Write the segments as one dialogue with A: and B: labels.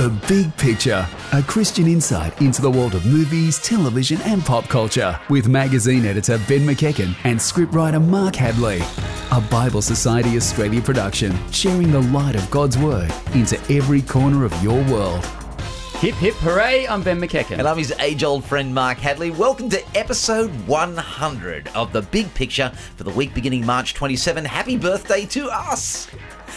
A: The Big Picture, a Christian insight into the world of movies, television, and pop culture, with magazine editor Ben McEachen and scriptwriter Mark Hadley. A Bible Society Australia production, sharing the light of God's Word into every corner of your world.
B: Hip hip hooray, I'm Ben McEachen.
C: And I'm his age old friend Mark Hadley. Welcome to episode 100 of The Big Picture for the week beginning March 27. Happy birthday to us!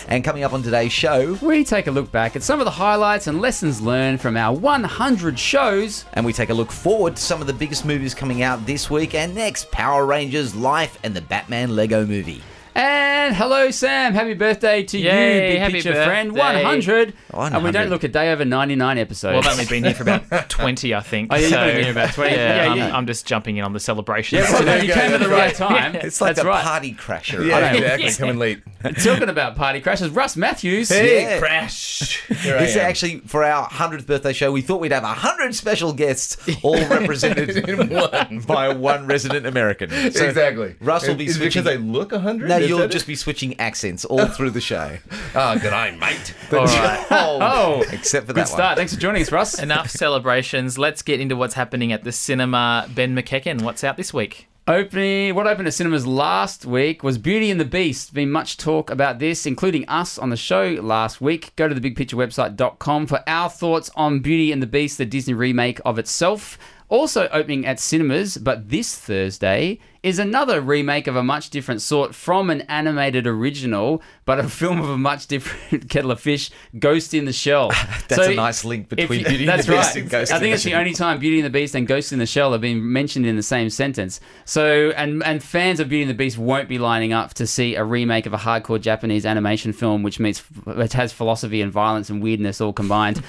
C: And coming up on today's show,
B: we take a look back at some of the highlights and lessons learned from our 100 shows.
C: and we take a look forward to some of the biggest movies coming out this week and next Power Rangers, Life, and the Batman Lego movie.
B: And hello, Sam. Happy birthday to
D: Yay,
B: you, big
D: happy
B: picture
D: birthday.
B: friend. 100. And we don't look a day over 99 episodes.
D: Well, I've only been here for about 20, I think.
B: Oh, yeah, you've
D: so,
B: been here about 20.
D: Yeah,
B: Yeah,
D: I'm,
B: yeah.
D: I'm just jumping in on the celebration.
B: Yeah, well, no, you came at the right time.
C: It's like
B: That's
C: a
B: right.
C: party crasher.
E: Yeah,
C: right?
E: exactly. Coming late.
B: Talking about party crashes, Russ Matthews.
E: Hey,
C: Yeah.
E: crash. Here
C: This is actually for our 100th birthday show. We thought we'd have 100 special guests, all represented
E: In one.
C: by one resident American. So
E: exactly.
C: Russ will be
E: Is it
C: switching.
E: because they look 100?
C: no,
E: Is
C: you'll
E: that
C: just be switching accents all through the show.
E: oh, good eye, mate.
D: All right.
B: Oh, oh.
C: Except for that
B: good
C: that
B: start. Thanks for joining us, Russ.
D: Enough celebrations. Let's get into what's happening at the cinema. Ben McEachen, what's out this week?
B: Opening, what opened at cinemas last week was Beauty and the Beast. Been much talk about this, including us on the show last week. Go to the bigpicturewebsite.com for our thoughts on Beauty and the Beast, the Disney remake of itself. Also opening at cinemas, but this Thursday is another remake of a much different sort from an animated original, but a film of a much different kettle of fish, Ghost in the Shell.
C: That's a nice link between
B: you-
C: Beauty and
B: that's
C: the Beast
B: right.
C: and Ghost
B: I think it's the only time Beauty and the Beast and Ghost in the Shell have been mentioned in the same sentence. So, and and fans of Beauty and the Beast won't be lining up to see a remake of a hardcore Japanese animation film, which meets it has philosophy and violence and weirdness all combined.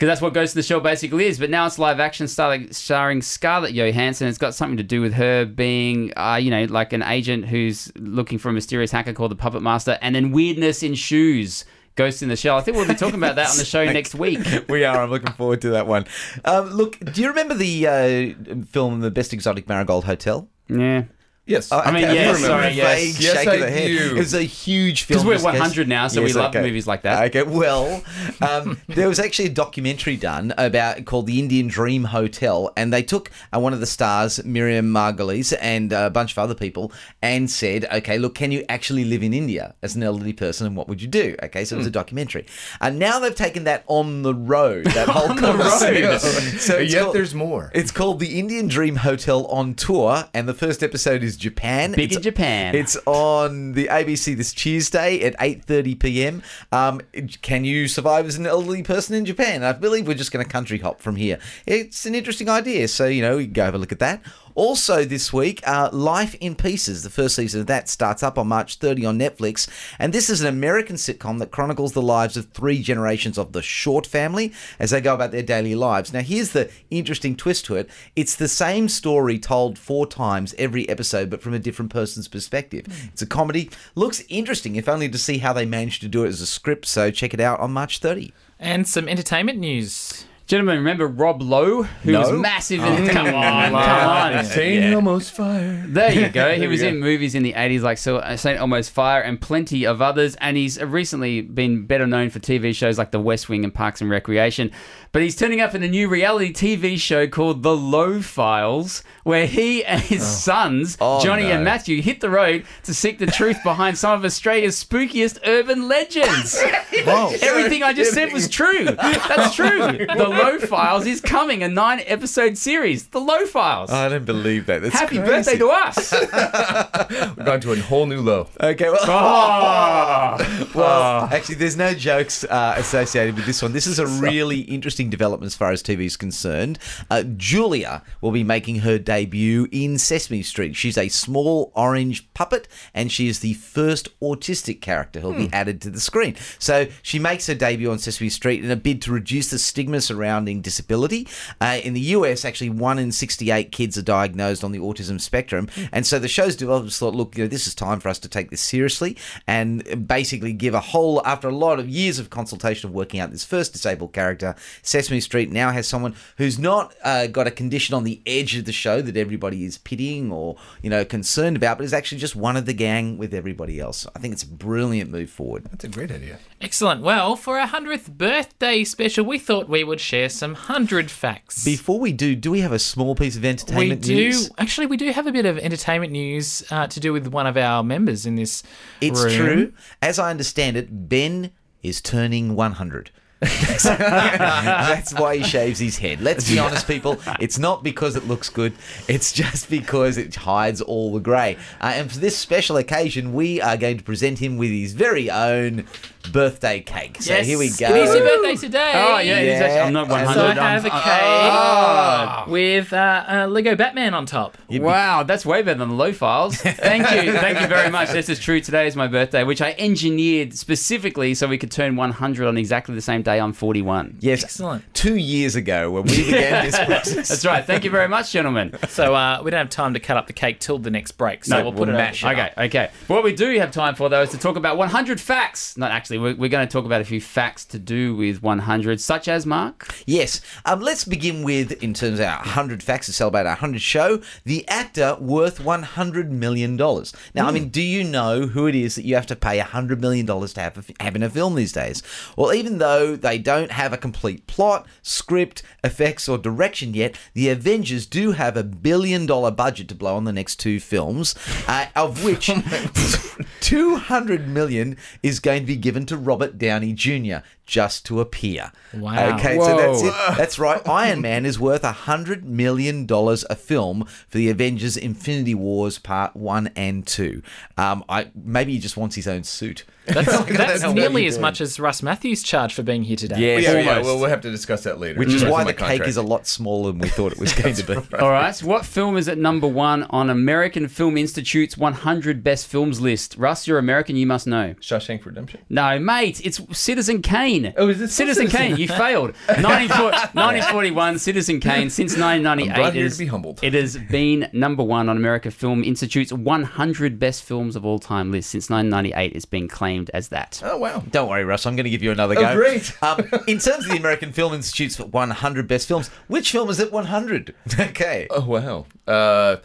B: Because that's what Ghost in the Shell basically is. But now it's live action starring, starring Scarlett Johansson. It's got something to do with her being, uh, you know, like an agent who's looking for a mysterious hacker called the Puppet Master, and then weirdness in shoes. Ghost in the Shell. I think we'll be talking about that on the show next week.
C: We are. I'm looking forward to that one. Um, look, do you remember the uh, film The Best Exotic Marigold Hotel?
B: Yeah.
E: Yes.
B: I mean,
C: okay,
B: yes,
C: remember.
B: sorry, yes.
C: Vague
E: Yes,
C: shake
E: I
C: of the head.
E: do.
C: It was a huge film.
B: Because we're
C: this
B: 100 now, so we love movies like that.
C: Okay, well, um, there was actually a documentary done about called The Indian Dream Hotel, and they took uh, one of the stars, Miriam Margolyes, and a bunch of other people, and said, "Okay, look, can you actually live in India as an elderly person, and what would you do?" Okay, so it was
E: Hmm.
C: a documentary, and now they've taken that on the road. That whole conversation. So it's
E: Yet
C: called-
E: there's more.
C: It's called the Indian Dream Hotel on tour, and the first episode is Japan.
B: Big
C: It's-
B: in Japan.
C: It's on the ABC this Tuesday at 8:30 p.m. Um, can you survive as an elderly person in Japan? I believe we're just going to country hop from here. It's an interesting idea, so you know, you can go have a look at that. Also, this week, uh, Life in Pieces, the first season of that, starts up on March 30 on Netflix. And this is an American sitcom that chronicles the lives of three generations of the Short family as they go about their daily lives. Now, here's the interesting twist to it it's the same story told four times every episode, but from a different person's perspective. It's a comedy. Looks interesting, if only to see how they managed to do it as a script. So, check it out on March 30.
D: And some entertainment news.
B: Gentlemen, remember Rob Lowe, who was massive in. Come on, come on.
E: St. Elmo's Fire.
B: There you go. He
E: There we
B: was
E: go.
B: in movies in the 80s like uh, St. Elmo's Fire and plenty of others. And he's recently been better known for TV shows like The West Wing and Parks and Recreation. But he's turning up in a new reality TV show called The Lowe Files, where he and his sons,
C: Oh,
B: Johnny
C: no.
B: and Matthew, hit the road to seek the truth behind some of Australia's spookiest urban legends. Everything I just said was true. That's true. The Lowe Files is coming, a nine episode series. The Lowe Files.
C: I don't believe that. That's
B: Happy
C: crazy.
B: birthday to us.
E: We're going to a whole new low.
C: Okay, well,
B: Oh.
C: well, actually, there's no jokes uh, associated with this one. This is a really interesting development as far as TV is concerned. Uh, Julia will be making her debut in Sesame Street. She's a small orange puppet, and she is the first autistic character who'll be added to the screen. So she makes her debut on Sesame Street in a bid to reduce the stigma surrounding surrounding disability. Uh, in the US, actually, one in 68 kids are diagnosed on the autism spectrum. And so the show's developers thought, look, you know, this is time for us to take this seriously and basically give a whole, after a lot of years of consultation of working out this first disabled character, Sesame Street now has someone who's not uh, got a condition on the edge of the show that everybody is pitying or, you know, concerned about, but is actually just one of the gang with everybody else. I think it's a brilliant move forward.
E: That's a great idea.
D: Excellent. Well, for our 100th birthday special, we thought we would share some 100 facts.
C: Before we do, do we have a small piece of entertainment
D: we
C: entertainment
D: do
C: news?
D: actually. We do have a bit of entertainment news uh, to do with one of our members in this.
C: It's
D: room.
C: true. As I understand it, Ben is turning 100. That's why he shaves his head. Let's be honest, people. It's not because it looks good. It's just because it hides all the grey. Uh, and for this special occasion, we are going to present him with his very own birthday cake. So
D: Yes,
C: here we go.
D: It is your birthday today.
B: Oh yeah, it is actually, I'm not
C: Yeah.
B: 100.
D: So I have a cake
B: Ah.
D: with uh, a Lego Batman on top.
B: Wow, that's way better than the Lowe files. Thank you, thank you very much. This is true. Today is my birthday, which I engineered specifically so we could turn 100 on exactly the same day. I'm 41.
C: Yes,
D: Excellent.
C: two years ago when we began this process.
B: That's right. Thank you very much, gentlemen.
D: So uh, we don't have time to cut up the cake till the next break. So
B: No,
D: we'll put
C: we'll
D: it
C: mash
D: over.
C: it
B: Okay, okay. What we do have time for though is to talk about 100 facts. Not actually, we're, we're going to talk about a few facts to do with 100, such as Mark.
C: Yes. Um, let's begin with, in terms of our 100 facts to celebrate our 100 show, the actor worth $100 million. Now, I mean, do you know who it is that you have to pay $100 million to have, a, have in a film these days? Well, even though they don't have a complete plot, script, effects, or direction yet, the Avengers do have a billion dollar budget to blow on the next two films, uh, of which 200 million is going to be given to Robert Downey Jr. just to appear.
D: Wow.
C: Okay, so that's it. That's right. Iron Man is worth a hundred million dollars a film for the Avengers: Infinity Wars Part One and Two. Um, I maybe he just wants his own suit.
D: That's, that's
C: know
D: nearly as much as Russ Matthews charged for being here today.
C: Yes.
E: Yeah, yeah,
C: Almost.
E: well, we'll have to discuss that later.
C: Which is why the cake is a lot smaller than we thought it was going to be.
B: All right. So what film is at number one on American Film Institute's 100 Best Films list? Russ, you're American. You must know.
E: Shawshank Redemption.
B: No, mate, it's Citizen Kane.
E: Oh, is this
B: Citizen
E: Citizen-
B: Kane? You failed. 1941, Citizen Kane. Since 1998,
E: I'm brought here
B: it
E: to
B: is-
E: be humbled.
B: It has been number one on American Film Institute's 100 Best Films of All Time list. Since 1998, it's been claimed as that.
E: Oh wow.
C: Don't worry, Russ. I'm going to give you another
E: Oh,
C: go.
E: great.
C: Um, in terms of the American Film Institute's 100 best films, which film is at 100? Okay.
E: Oh wow. Uh,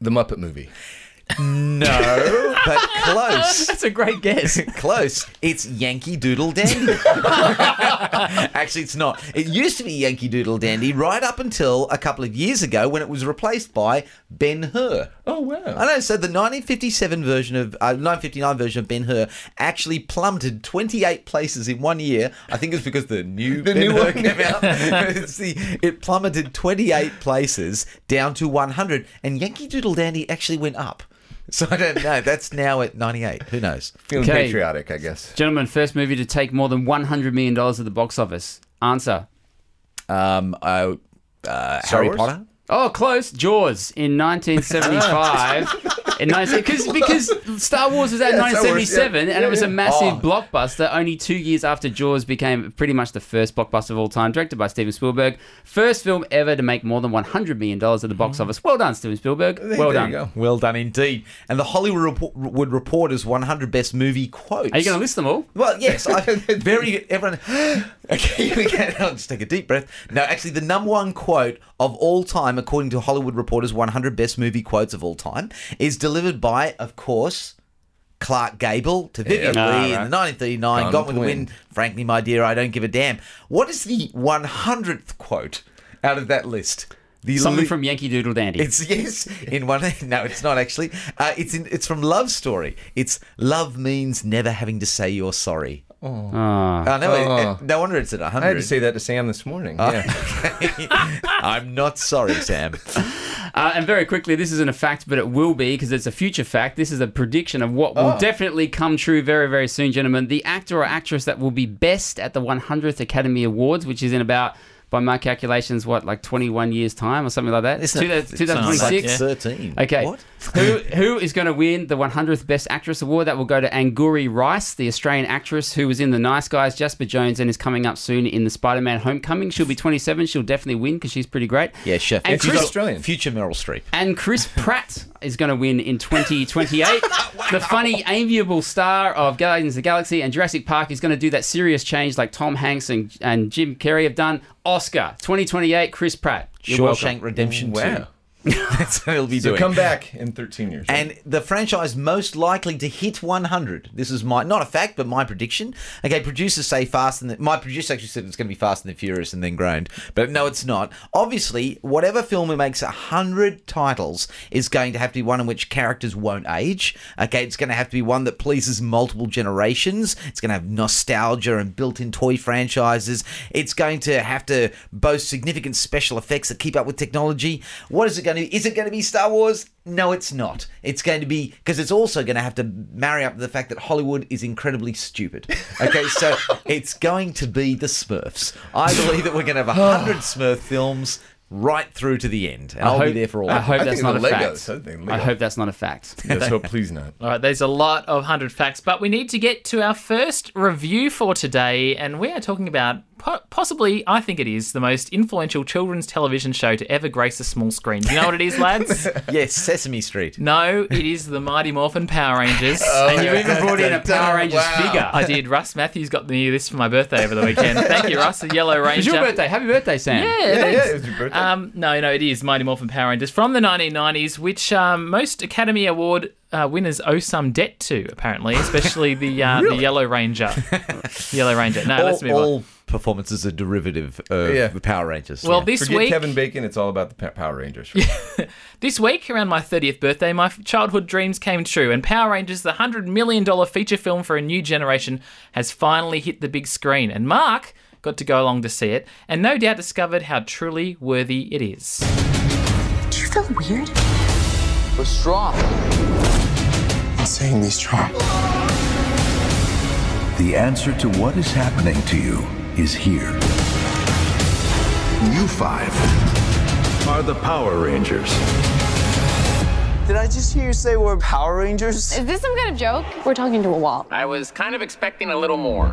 E: the Muppet movie.
C: No, but close.
B: That's a great guess.
C: Close. It's Yankee Doodle Dandy. Actually, it's not. It used to be Yankee Doodle Dandy right up until a couple of years ago when it was replaced by Ben Hur.
E: Oh wow.
C: I know. So the 1957 version of uh, 1959 version of Ben Hur actually plummeted 28 places in one year. I think it's because the new
E: The
C: Ben
E: new
C: Hur
E: one.
C: came out. it's the, it plummeted 28 places down to 100, and Yankee Doodle Dandy actually went up. So I don't know. That's now at 98. Who knows?
E: Feeling
B: Okay.
E: patriotic, I guess.
B: Gentlemen, first movie to take more than $100 million at the box office. Answer.
C: Um, uh, uh, Harry
E: Wars?
C: Potter.
B: Oh, close. Jaws in 1975. in 19, cause, because Star Wars was out in
E: Yeah, Star Wars,
B: 1977
E: yeah.
B: and it was a massive
C: Oh.
B: blockbuster only two years after Jaws became pretty much the first blockbuster of all time, directed by Steven Spielberg. First film ever to make more than $100 million at the box mm-hmm. office. Well done, Steven Spielberg.
E: There-
B: well
E: there
B: done.
C: Well done indeed. And the Hollywood Report, Reporter's 100 best movie quotes.
B: Are you going to list them all?
C: Well, yes. I, very everyone. Okay, we can. I'll just take a deep breath. No, actually, the number one quote of all time, according to Hollywood Reporter's 100 best movie quotes of all time, is delivered by, of course. Clark Gable to Vivian
E: Yeah.
B: Ah,
C: Lee
B: right.
C: in the 1939,
E: Gone
C: Gone
E: with the
C: Wind. Frankly, my dear, I don't give a damn. What is the 100th quote out of that list? The
B: Something
C: li-
B: from Yankee Doodle Dandy.
C: it's yes in one. No, it's not actually. Uh, it's in. It's from Love Story. It's love means never having to say you're sorry.
B: Ah.
C: Oh, no, it-
E: Oh.
C: it- no wonder it's at 100.
E: I had to
C: hundred.
E: say that to Sam this morning.
C: Oh.
E: Yeah.
C: I'm not sorry, Sam.
B: Uh, and very quickly, this isn't a fact, but it will be because it's a future fact. This is a prediction of what will
E: Oh.
B: definitely come true very, very soon, gentlemen. The actor or actress that will be best at the 100th Academy Awards, which is in about by my calculations, what like 21 years time or something like that.
C: Isn't it-
B: Two- 2026.
C: Thirteen.
B: Okay.
C: What?
B: who who is going to win the 100th Best Actress award? That will go to Angourie Rice, the Australian actress who was in The Nice Guys, Jasper Jones, and is coming up soon in the Spider-Man Homecoming. She'll be 27. She'll definitely win because she's pretty great.
C: Yeah, chef.
B: And Chris-
E: Australian.
C: Future Meryl Streep.
B: And Chris Pratt is going to win in 2028. The funny, amiable star of Guardians of the Galaxy and Jurassic Park is going to do that serious change like Tom Hanks and, and Jim Carrey have done. Oscar 2028, Chris Pratt. You're
C: Shawshank
B: welcome.
C: Redemption
E: Wow.
C: 2. That's what he'll be
E: So
C: doing.
E: come back in 13 years.
C: And the franchise most likely to hit 100. This is my not a fact, but my prediction. Okay, producers say Fast and the, my producer actually said it's going to be Fast and the Furious, and then groaned, but no, it's not. Obviously, whatever film makes 100 titles is going to have to be one in which characters won't age. Okay, it's going to have to be one that pleases multiple generations. It's going to have nostalgia and built-in toy franchises. It's going to have to boast significant special effects that keep up with technology. What is it going to be? Is it going to be Star Wars? No, it's not. It's going to be because it's also going to have to marry up with the fact that Hollywood is incredibly stupid. Okay, so it's going to be the Smurfs. I believe that we're going to have a hundred Smurf films right through to the end, and
B: I
C: I'll
B: hope,
C: be there for all.
B: I
C: of
B: hope
E: I
B: that's not a
E: the
B: fact.
E: I
B: I hope that's not a fact.
E: Let's hope, please not.
D: All right, there's a lot of 100 facts, but we need to get to our first review for today, and we are talking about po- possibly, I think it is, the most influential children's television show to ever grace a small screen. Do you know what it is, lads?
C: Yes, Sesame Street.
D: no, it is the Mighty Morphin Power Rangers.
B: and you even brought in a Power Rangers
E: Wow.
B: figure.
D: I did. Russ Matthews got me this for my birthday over the weekend. Thank you, Russ. A Yellow
B: It was
D: Ranger.
B: your birthday. Happy birthday, Sam.
D: Yeah,
E: Yeah,
D: thanks.
E: yeah, it was your birthday.
D: Um, no, no, it is Mighty Morphin Power Rangers from the 1990s, which um, most Academy Award uh, winners owe some debt to, apparently, especially the uh, the Yellow Ranger. Yellow Ranger. No,
C: all,
D: let's move on.
C: All performances are derivative of
E: Yeah.
C: the Power Rangers.
D: Well,
C: Yeah.
D: this
E: Forget
D: week,
E: Kevin Bacon. It's all about the Power Rangers.
D: this week around my 30th birthday, my childhood dreams came true, and Power Rangers, the hundred million dollar feature film for a new generation, has finally hit the big screen. And Mark got to go along to see it, and no doubt discovered how truly worthy it is.
F: Do you feel weird?
G: We're strong.
H: Insanely strong.
I: The answer to what is happening to you is here. You five are the Power Rangers.
G: Did I just hear you say we're Power Rangers?
J: Is this some kind of joke? We're talking to a wall.
K: I was kind of expecting a little more.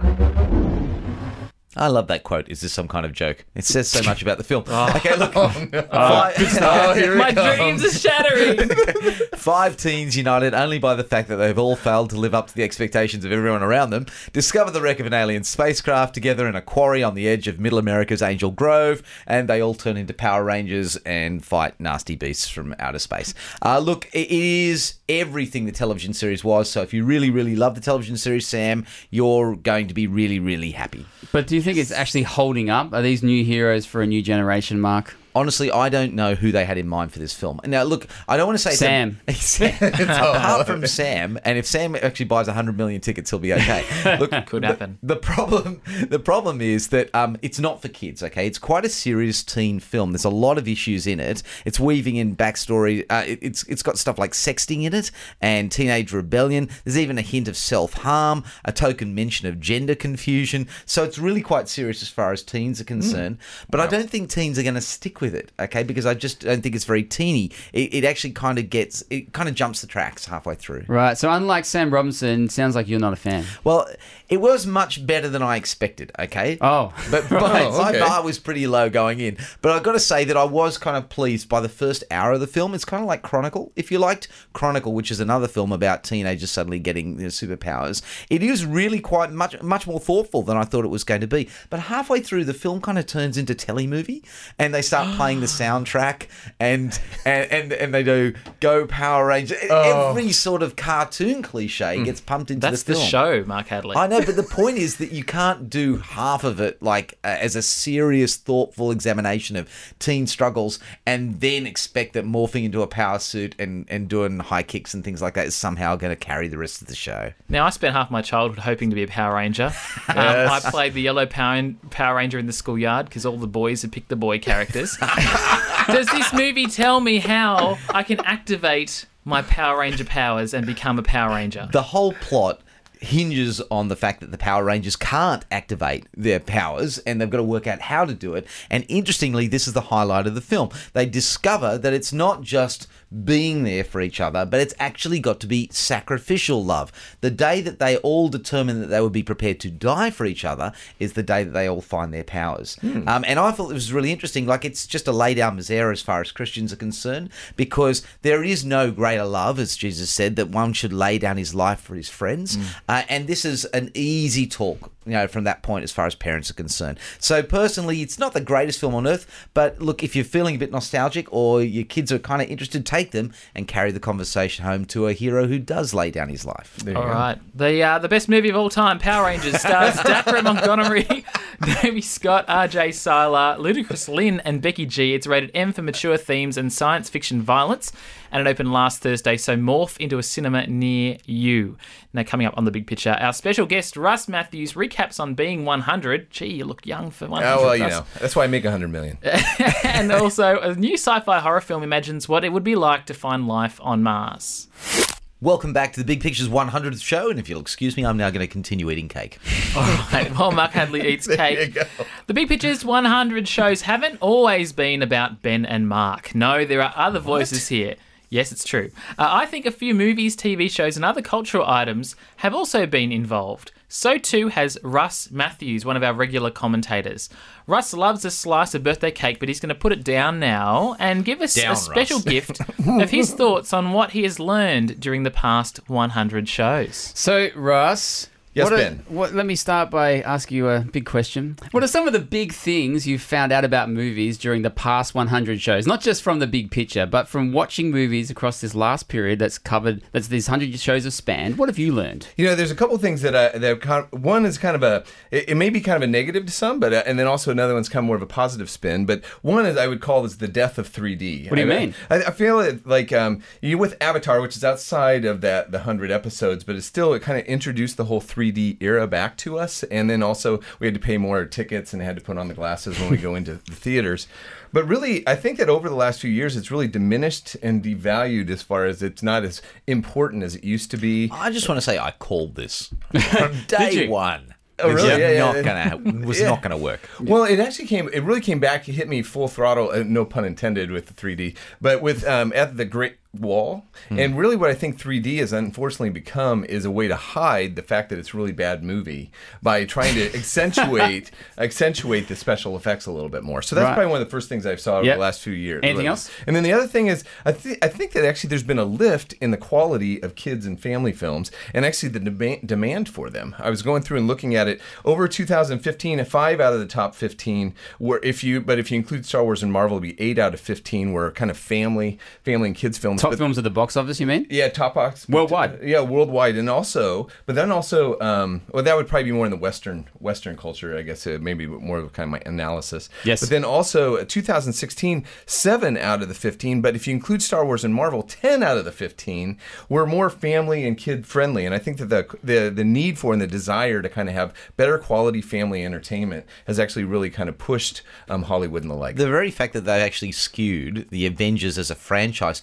C: I love that quote. Is this some kind of joke? It says so much about the film. Okay, look.
E: oh, here
D: My
E: comes.
D: dreams are shattering.
C: Five teens united only by the fact that they've all failed to live up to the expectations of everyone around them discover the wreck of an alien spacecraft together in a quarry on the edge of Middle America's Angel Grove, and they all turn into Power Rangers and fight nasty beasts from outer space. Uh, look, it is everything the television series was. So if you really, really love the television series, Sam, you're going to be really, really happy.
B: But do you think it's actually holding up? Are these new heroes for a new generation, Mark?
C: Honestly, I don't know who they had in mind for this film. Now, look, I don't want to say
B: Sam.
C: Sam. Apart from Sam, and if Sam actually buys 100 million tickets, he'll be okay. Look,
D: Could
C: the-
D: happen.
C: The problem, the problem is that um, it's not for kids. Okay, it's quite a serious teen film. There's a lot of issues in it. It's weaving in backstory. Uh, it- it's it's got stuff like sexting in it and teenage rebellion. There's even a hint of self harm, a token mention of gender confusion. So it's really quite serious as far as teens are concerned. But I don't think teens are going to stick with it. Okay, because I just don't think it's very teeny. It, it actually kind of gets it kind of jumps the tracks halfway through.
B: Right. So unlike Sam Robinson, sounds like you're not a fan.
C: Well, it was much better than I expected. Okay.
B: Oh.
C: But my,
E: Oh,
C: my bar was pretty low going in. But I've got to say that I was kind of pleased by the first hour of the film. It's kind of like Chronicle. If you liked Chronicle, which is another film about teenagers suddenly getting their superpowers, it is really quite much much more thoughtful than I thought it was going to be. But halfway through, the film kind of turns into telemovie, and they start playing the soundtrack, and and and, and they do Go Power Ranger. Every sort of cartoon cliche gets pumped into
D: That's
C: the
D: the show, Mark Hadley.
C: I know, but the point is that you can't do half of it like uh, as a serious, thoughtful examination of teen struggles, and then expect that morphing into a power suit and and doing high kicks and things like that is somehow going to carry the rest of the show.
D: Now, I spent half my childhood hoping to be a Power Ranger. Um, I played the yellow Power, Power Ranger in the schoolyard because all the boys had picked the boy characters. Does this movie tell me how I can activate my Power Ranger powers and become a Power Ranger?
C: The whole plot hinges on the fact that the Power Rangers can't activate their powers and they've got to work out how to do it. And interestingly, this is the highlight of the film. They discover that it's not just being there for each other, but it's actually got to be sacrificial love. The day that they all determine that they would be prepared to die for each other is the day that they all find their powers. Um, and I thought it was really interesting. Like, it's just a lay down misere as far as Christians are concerned, because there is no greater love, as Jesus said, that one should lay down his life for his friends. Uh, and this is an easy talk. You know, from that point, as far as parents are concerned. So, personally, it's not the greatest film on earth, but look, if you're feeling a bit nostalgic or your kids are kind of interested, take them and carry the conversation home to a hero who does lay down his life.
E: There you
D: All
E: go.
D: right. The uh, the best movie of all time, Power Rangers, stars Dacre Montgomery, Davy Scott, R.J. Cyler, Ludi Lin, and Becky G. It's rated M for mature themes and science fiction violence, and it opened last Thursday. So morph into a cinema near you. Now coming up on the big picture, our special guest Russ Matthews recaps on being 100. Gee, you look young for 100.
E: Oh well, you
D: Russ.
E: know that's why I make hundred million.
D: and also a new sci-fi horror film imagines what it would be like to find life on Mars.
C: Welcome back to the Big Pictures 100th show, and if you'll excuse me, I'm now going to continue eating cake.
D: Right, while Mark Hadley eats cake. The Big Pictures 100 shows haven't always been about Ben and Mark. No, there are other voices here. Yes, it's true. Uh, I think a few movies, TV shows, and other cultural items have also been involved. So too has Russ Matthews, one of our regular commentators. Russ loves a slice of birthday cake, but he's going to put it down now and give us
C: Down,
D: a special
C: Russ.
D: gift of his thoughts on what he has learned during the past 100 shows.
B: So, Russ.
E: Yes,
B: what are-
E: Ben.
B: what, let me start by asking you a big question. What are some of the big things you've found out about movies during the past 100 shows? Not just from the big picture, but from watching movies across this last period that's covered, that's these 100 shows have spanned. What have you learned?
E: You know, there's a couple things that I, that are kind of, one is kind of a it, it may be kind of a negative to some, but uh, and then also another one's kind of more of a positive spin. But one is I would call is the death of 3D.
B: What do you
E: I-
B: mean?
E: I, I feel it like um, you with Avatar, which is outside of that the hundred episodes, but it's still it kind of introduced the whole 3D era back to us, and then also we had to pay more tickets and had to put on the glasses when we go into the theaters. But really, I think that over the last few years, it's really diminished and devalued as far as it's not as important as it used to be.
C: I just want to say I called this from day one.
E: Oh, really? Yeah, yeah,
C: not
E: yeah.
C: gonna was
E: Yeah.
C: not gonna work.
E: Well, it actually came. It really came back. It hit me full throttle. Uh, no pun intended with the 3D, but with um, at the Great Wall. Hmm. And really, what I think 3D has unfortunately become is a way to hide the fact that it's a really bad movie by trying to accentuate accentuate the special effects a little bit more. So that's
B: Right.
E: probably one of the first things I've saw over the last few years.
B: Anything else?
E: And then the other thing is, I, th- I think that actually there's been a lift in the quality of kids and family films, and actually the deba- demand for them. I was going through and looking at it over 2015. Five out of the top 15 were, if you, but if you include Star Wars and Marvel, it'd be eight out of 15 were kind of family, family and kids films.
B: Top
E: But-
B: films at the box office, you mean?
E: yeah, top box
B: Worldwide.
E: Yeah, worldwide, and also, but then also, um, well, that would probably be more in the Western Western culture, I guess. Uh, maybe more of kind of my analysis.
B: Yes.
E: But then also, uh, 2016, seven out of the 15. But if you include Star Wars and Marvel, 10 out of the 15 were more family and kid friendly. And I think that the the the need for and the desire to kind of have better quality family entertainment has actually really kind of pushed um, Hollywood and the like.
C: The very fact that they actually skewed the Avengers as a franchise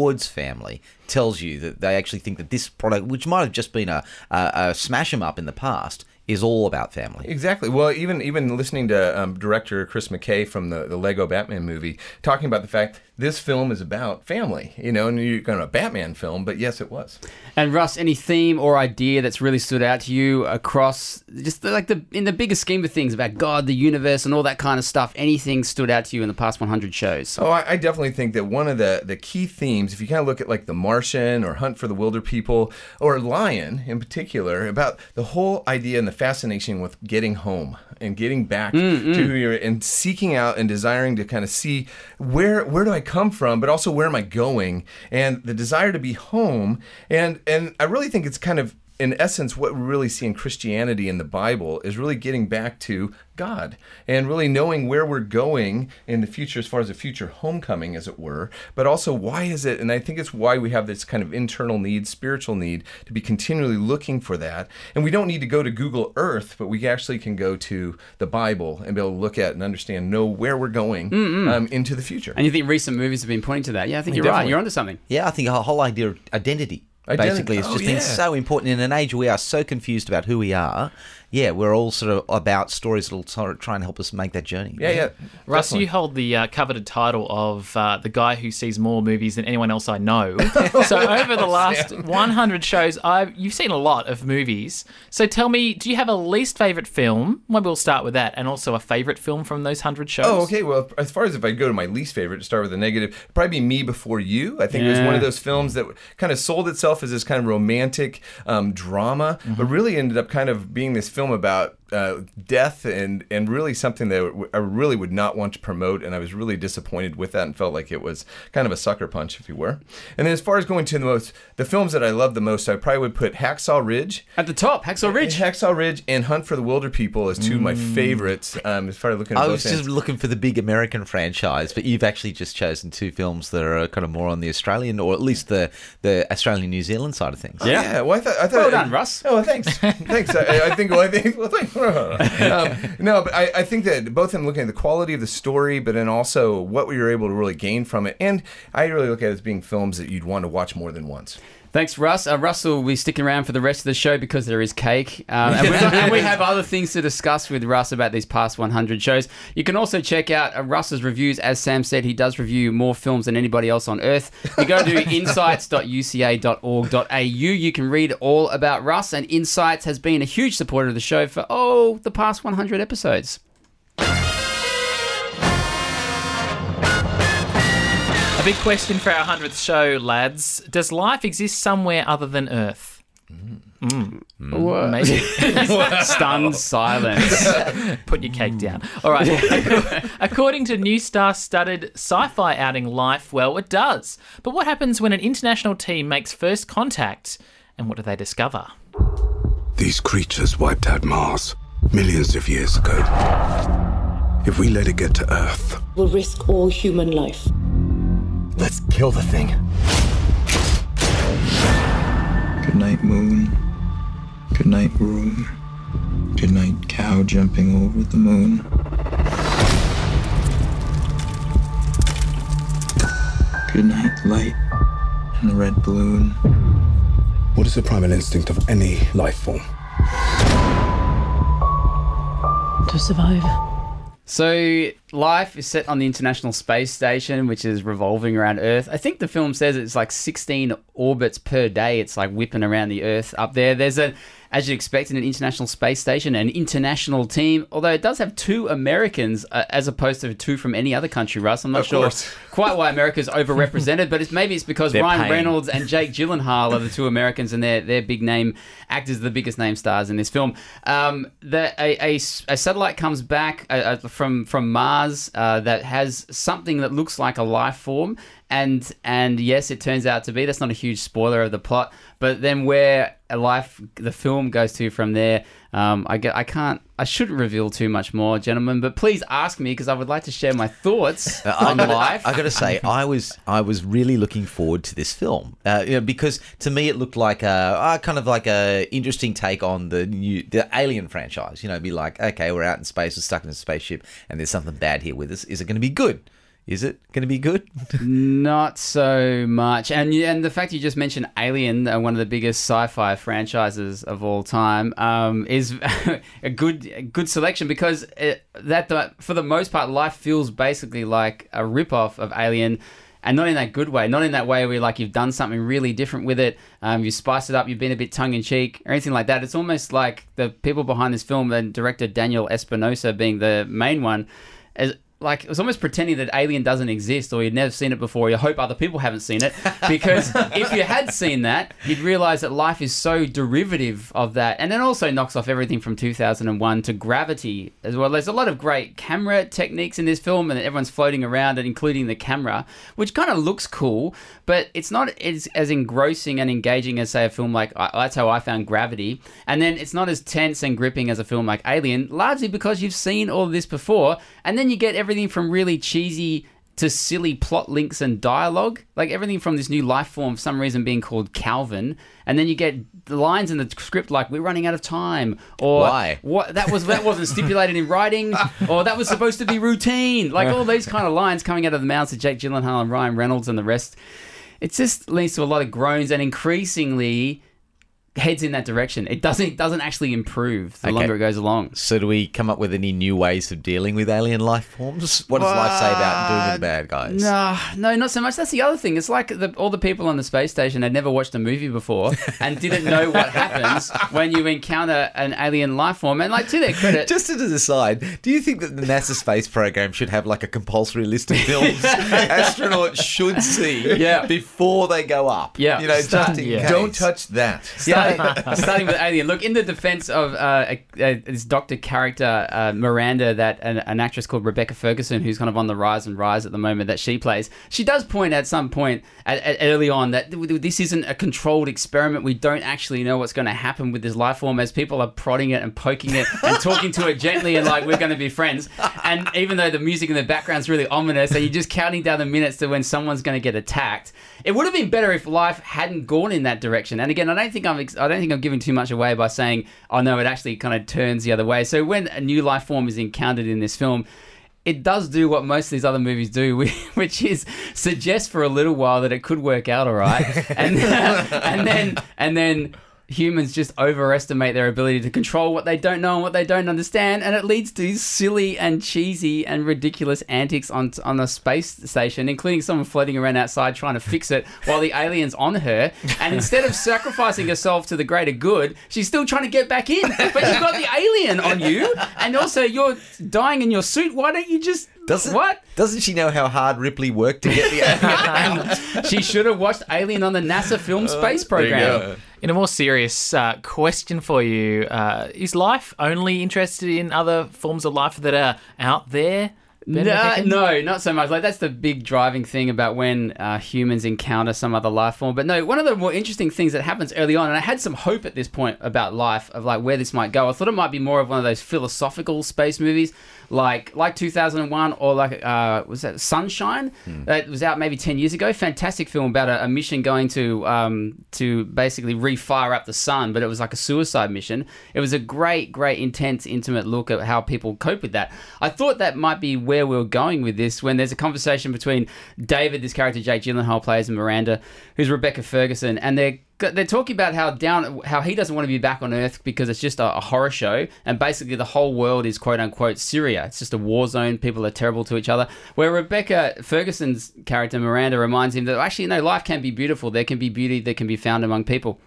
C: towards family tells you that they actually think that this product, which might have just been a, a, a smash 'em up in the past, is all about family.
E: Exactly. Well, even even listening to um, director Chris McKay from the, the Lego Batman movie talking about the fact this film is about family, you know, and you're going to a Batman film, but yes, it was.
B: And Russ, any theme or idea that's really stood out to you across just the, like the in the bigger scheme of things about God, the universe, and all that kind of stuff? Anything stood out to you in the past 100 shows?
E: Oh, I, I definitely think that one of the, the key themes, if you kind of look at like The Martian or Hunt for the Wilder People or Lion in particular, about the whole idea and the fascination with getting home and getting back mm, to mm. who you're and seeking out and desiring to kind of see where where do I come from, but also where am I going, and the desire to be home. And and I really think it's kind of in essence, what we really see in Christianity in the Bible is really getting back to God and really knowing where we're going in the future as far as a future homecoming, as it were. But also, why is it? And I think it's why we have this kind of internal need, spiritual need, to be continually looking for that. And we don't need to go to Google Earth, but we actually can go to the Bible and be able to look at and understand, know where we're going um, into the future.
B: And you think recent movies have been pointing to that? Yeah, I think you're right.
E: Definitely.
B: You're onto something.
C: Yeah, I think a whole idea of identity. Basically, it's
E: oh,
C: just
E: yeah.
C: been so important in an age where we are so confused about who we are. Yeah, we're all sort of about stories that'll sort try and help us make that journey.
E: Yeah, yeah.
D: Russ,
E: definitely.
D: you hold the uh, coveted title of uh, the guy who sees more movies than anyone else I know. so over the last 100 shows, I've, you've seen a lot of movies. So tell me, do you have a least favorite film? Maybe we'll start with that, and also a favorite film from those 100 shows.
E: Oh, okay. Well, as far as if I go to my least favorite, to start with a negative, it'd probably be Me Before You. I think it was one of those films that kind of sold itself as this kind of romantic um, drama, but really ended up kind of being this film about uh, death and and really something that I really would not want to promote, and I was really disappointed with that and felt like it was kind of a sucker punch, if you were. And then as far as going to the most, the films that I love the most, I probably would put Hacksaw Ridge.
B: At the top, Hacksaw Ridge.
E: Hacksaw Ridge and Hunt for the Wilder People as two of my favorites. Um, as far as looking at
C: I was just
E: ends.
C: looking for the big American franchise, but you've actually just chosen two films that are kind of more on the Australian, or at least the the Australian New Zealand side of things.
B: Yeah.
E: Yeah, well, I thought. I thought
B: Well done, Russ.
E: Oh, well, thanks, thanks. I, I think. Well, I think. Well, thanks. um, no, but I, I think that both in looking at the quality of the story, but then also what we were able to really gain from it, and I really look at it as being films that you'd want to watch more than once.
B: Thanks, Russ. Uh, Russell will be sticking around for the rest of the show because there is cake. Um, and, we, and we have other things to discuss with Russ about these past 100 shows. You can also check out uh, Russ's reviews. As Sam said, he does review more films than anybody else on earth. You go to insights.uca.org.au. You can read all about Russ, and Insights has been a huge supporter of the show for, oh, the past 100 episodes.
D: A big question for our 100th show, lads. Does life exist somewhere other than Earth? Mm. Mm.
B: What?
D: Maybe.
B: Stunned silence.
D: Put your cake down. All right. According to new star studded sci fi outing Life, well, it does. But what happens when an international team makes first contact? And what do they discover?
I: These creatures wiped out Mars millions of years ago. If we let it get to Earth,
F: we'll risk all human life.
I: Let's kill the thing.
H: Good night, moon. Good night, room. Good night, cow jumping over the moon. Good night, light and the red balloon.
I: What is the primal instinct of any life form?
F: To survive.
B: So, life is set on the International Space Station, which is revolving around Earth. I think the film says it's like 16 orbits per day. It's like whipping around the Earth up there. There's a, as you'd expect in an International Space Station, an international team, although it does have two Americans uh, as opposed to two from any other country, Russ. I'm not
E: Of
B: sure
E: course.
B: quite why America's overrepresented, but it's maybe it's because
C: They're
B: Ryan
C: paying.
B: Reynolds and Jake Gyllenhaal are the two Americans, and they're they're big name actors, the biggest name stars in this film. Um, the, a, a a satellite comes back uh, uh, from from Mars uh, that has something that looks like a life form, and and yes, it turns out to be. That's not a huge spoiler of the plot, but then where life the film goes to from there. Um, I get, I can't, I shouldn't reveal too much more, gentlemen. But please ask me because I would like to share my thoughts on
C: gotta,
B: life.
C: I got to say, I was I was really looking forward to this film, uh, you know, because to me it looked like a uh, kind of like a interesting take on the new the Alien franchise. You know, be like, okay, we're out in space, we're stuck in a spaceship, and there's something bad here with us. Is it going to be good? Is it going to be good?
B: Not so much, and and the fact you just mentioned Alien, uh, one of the biggest sci-fi franchises of all time, um, is a good a good selection because it, that for the most part, life feels basically like a rip-off of Alien. And not in that good way, not in that way where like you've done something really different with it, um, you spiced it up, you've been a bit tongue in cheek or anything like that. It's almost like the people behind this film, and director Daniel Espinosa being the main one, is like it was almost pretending that Alien doesn't exist or you'd never seen it before. You hope other people haven't seen it because if you had seen that, you'd realize that life is so derivative of that, and then also knocks off everything from 2001 to Gravity as well. There's a lot of great camera techniques in this film, and everyone's floating around, and including the camera, which kind of looks cool, but it's not as, as engrossing and engaging as say a film like I that's how I found Gravity, and then it's not as tense and gripping as a film like Alien, largely because you've seen all of this before, and then you get everything from really cheesy to silly plot links and dialogue, like everything from this new life form for some reason being called Calvin, and then you get the lines in the script like "We're running out of time," or
C: Why?
B: what that was that wasn't stipulated in writing, or that was supposed to be routine, like all these kind of lines coming out of the mouths of Jake Gyllenhaal and Ryan Reynolds and the rest. it just leads to a lot of groans and increasingly heads in that direction. It doesn't it doesn't actually improve the
C: Okay.
B: longer it goes along.
C: So, do we come up with any new ways of dealing with alien life forms? What does life say about doing with the bad guys?
B: No, no, not so much. That's the other thing. It's like the, all the people on the space station had never watched a movie before and didn't know what happens when you encounter an alien life form. And like to their credit,
C: Just as a aside, do you think that the NASA space program should have like a compulsory list of films astronauts should see
B: Yeah.
C: before they go up?
B: Yeah.
C: You know,
B: Start-
C: just in
D: yeah.
C: case.
E: Don't touch that.
B: Starting, starting with Alien. Look, in the defense of uh, a, a, this doctor character, uh, Miranda, that an, an actress called Rebecca Ferguson, who's kind of on the rise and rise at the moment, that she plays, she does point at some point at, at early on that this isn't a controlled experiment. We don't actually know what's going to happen with this life form as people are prodding it and poking it and talking to it gently and like we're going to be friends. And even though the music in the background's really ominous, and you're just counting down the minutes to when someone's going to get attacked. It would have been better if life hadn't gone in that direction. And again, I don't think I'm ex- I don't think I'm giving too much away by saying, oh no, it actually kind of turns the other way. So when a new life form is encountered in this film, it does do what most of these other movies do, which is suggest for a little while that it could work out all right, and and then and then humans just overestimate their ability to control what they don't know and what they don't understand, and it leads to silly and cheesy and ridiculous antics on on a space station, including someone floating around outside trying to fix it while the alien's on her, and instead of sacrificing herself to the greater good, she's still trying to get back in, but you've got the alien on you, and also you're dying in your suit. Why don't you just
C: Doesn't,
B: what?
C: Doesn't she know how hard Ripley worked to get the alien?
B: she should have watched Alien on the NASA film space program.
D: In a more serious uh, question for you, uh, is life only interested in other forms of life that are out there? Ben
B: No,
D: McEachen?
B: no, not so much. Like that's the big driving thing about when uh, humans encounter some other life form. But no, one of the more interesting things that happens early on, and I had some hope at this point about life of like where this might go. I thought it might be more of one of those philosophical space movies, like like 2001 or like uh, was that Sunshine? That was out maybe 10 years ago. Fantastic film about a, a mission going to um, to basically refire up the sun, but it was like a suicide mission. It was a great, great, intense, intimate look at how people cope with that. I thought that might be where we were going with this when there's a conversation between David, this character Jake Gyllenhaal plays, and Miranda, who's Rebecca Ferguson, and they're they're talking about how down how he doesn't want to be back on Earth because it's just a, a horror show, and basically the whole world is quote unquote Syria. It's just a war zone. People are terrible to each other. Where Rebecca Ferguson's character Miranda reminds him that actually no, life can be beautiful. There can be beauty that can be found among people.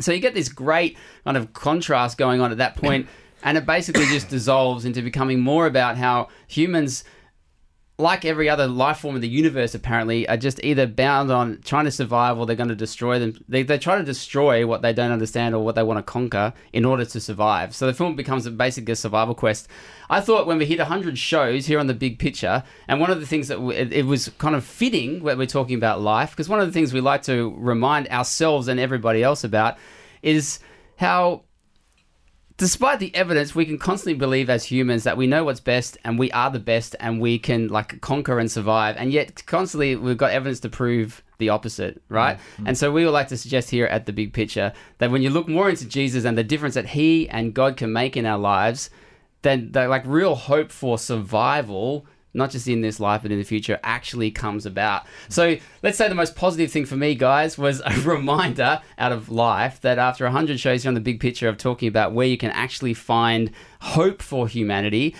B: So you get this great kind of contrast going on at that point, and it basically just dissolves into becoming more about how humans like every other life form in the universe, apparently, are just either bound on trying to survive or they're going to destroy them. They, they try to destroy what they don't understand or what they want to conquer in order to survive. So the film becomes basically a survival quest. I thought when we hit 100 shows here on the big picture, and one of the things that w- it, it was kind of fitting when we're talking about life, because one of the things we like to remind ourselves and everybody else about is how despite the evidence, we can constantly believe as humans that we know what's best and we are the best and we can like conquer and survive. And yet, constantly, we've got evidence to prove the opposite, right? Mm-hmm. Mm-hmm. And so, we would like to suggest here at the big picture that when you look more into Jesus and the difference that He and God can make in our lives, then the like real hope for survival. Not just in this life, but in the future, actually comes about. So let's say the most positive thing for me, guys, was a reminder out of life that after 100 shows here on the big picture of talking about where you can actually find hope for humanity,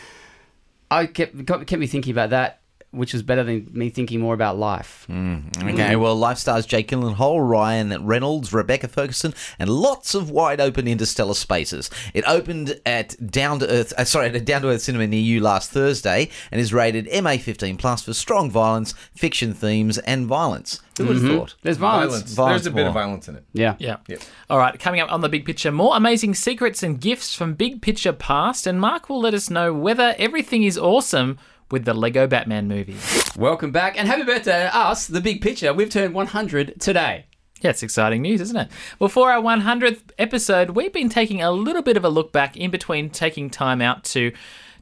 B: I kept, kept me thinking about that, which was better than me thinking more about life.
C: Okay, well, Life stars Jake Gyllenhaal, Ryan Reynolds, Rebecca Ferguson, and lots of wide open interstellar spaces. It opened at Down to Earth, uh, sorry, at a Down to Earth cinema near you last Thursday, and is rated MA15 plus for strong violence, fiction themes, and violence. Who would have thought?
B: There's violence.
E: Violence.
C: Violence
E: There's a bit
C: more.
E: of violence in it.
B: Yeah.
D: Yeah.
E: Yep.
D: All right, coming up on the big picture, more amazing secrets and gifts from Big Picture Past, and Mark will let us know whether everything is awesome with the Lego Batman movie.
B: Welcome back and happy birthday to us, the big picture. We've turned 100 today.
D: Yeah, it's exciting news, isn't it? Well, for our 100th episode, we've been taking a little bit of a look back in between taking time out to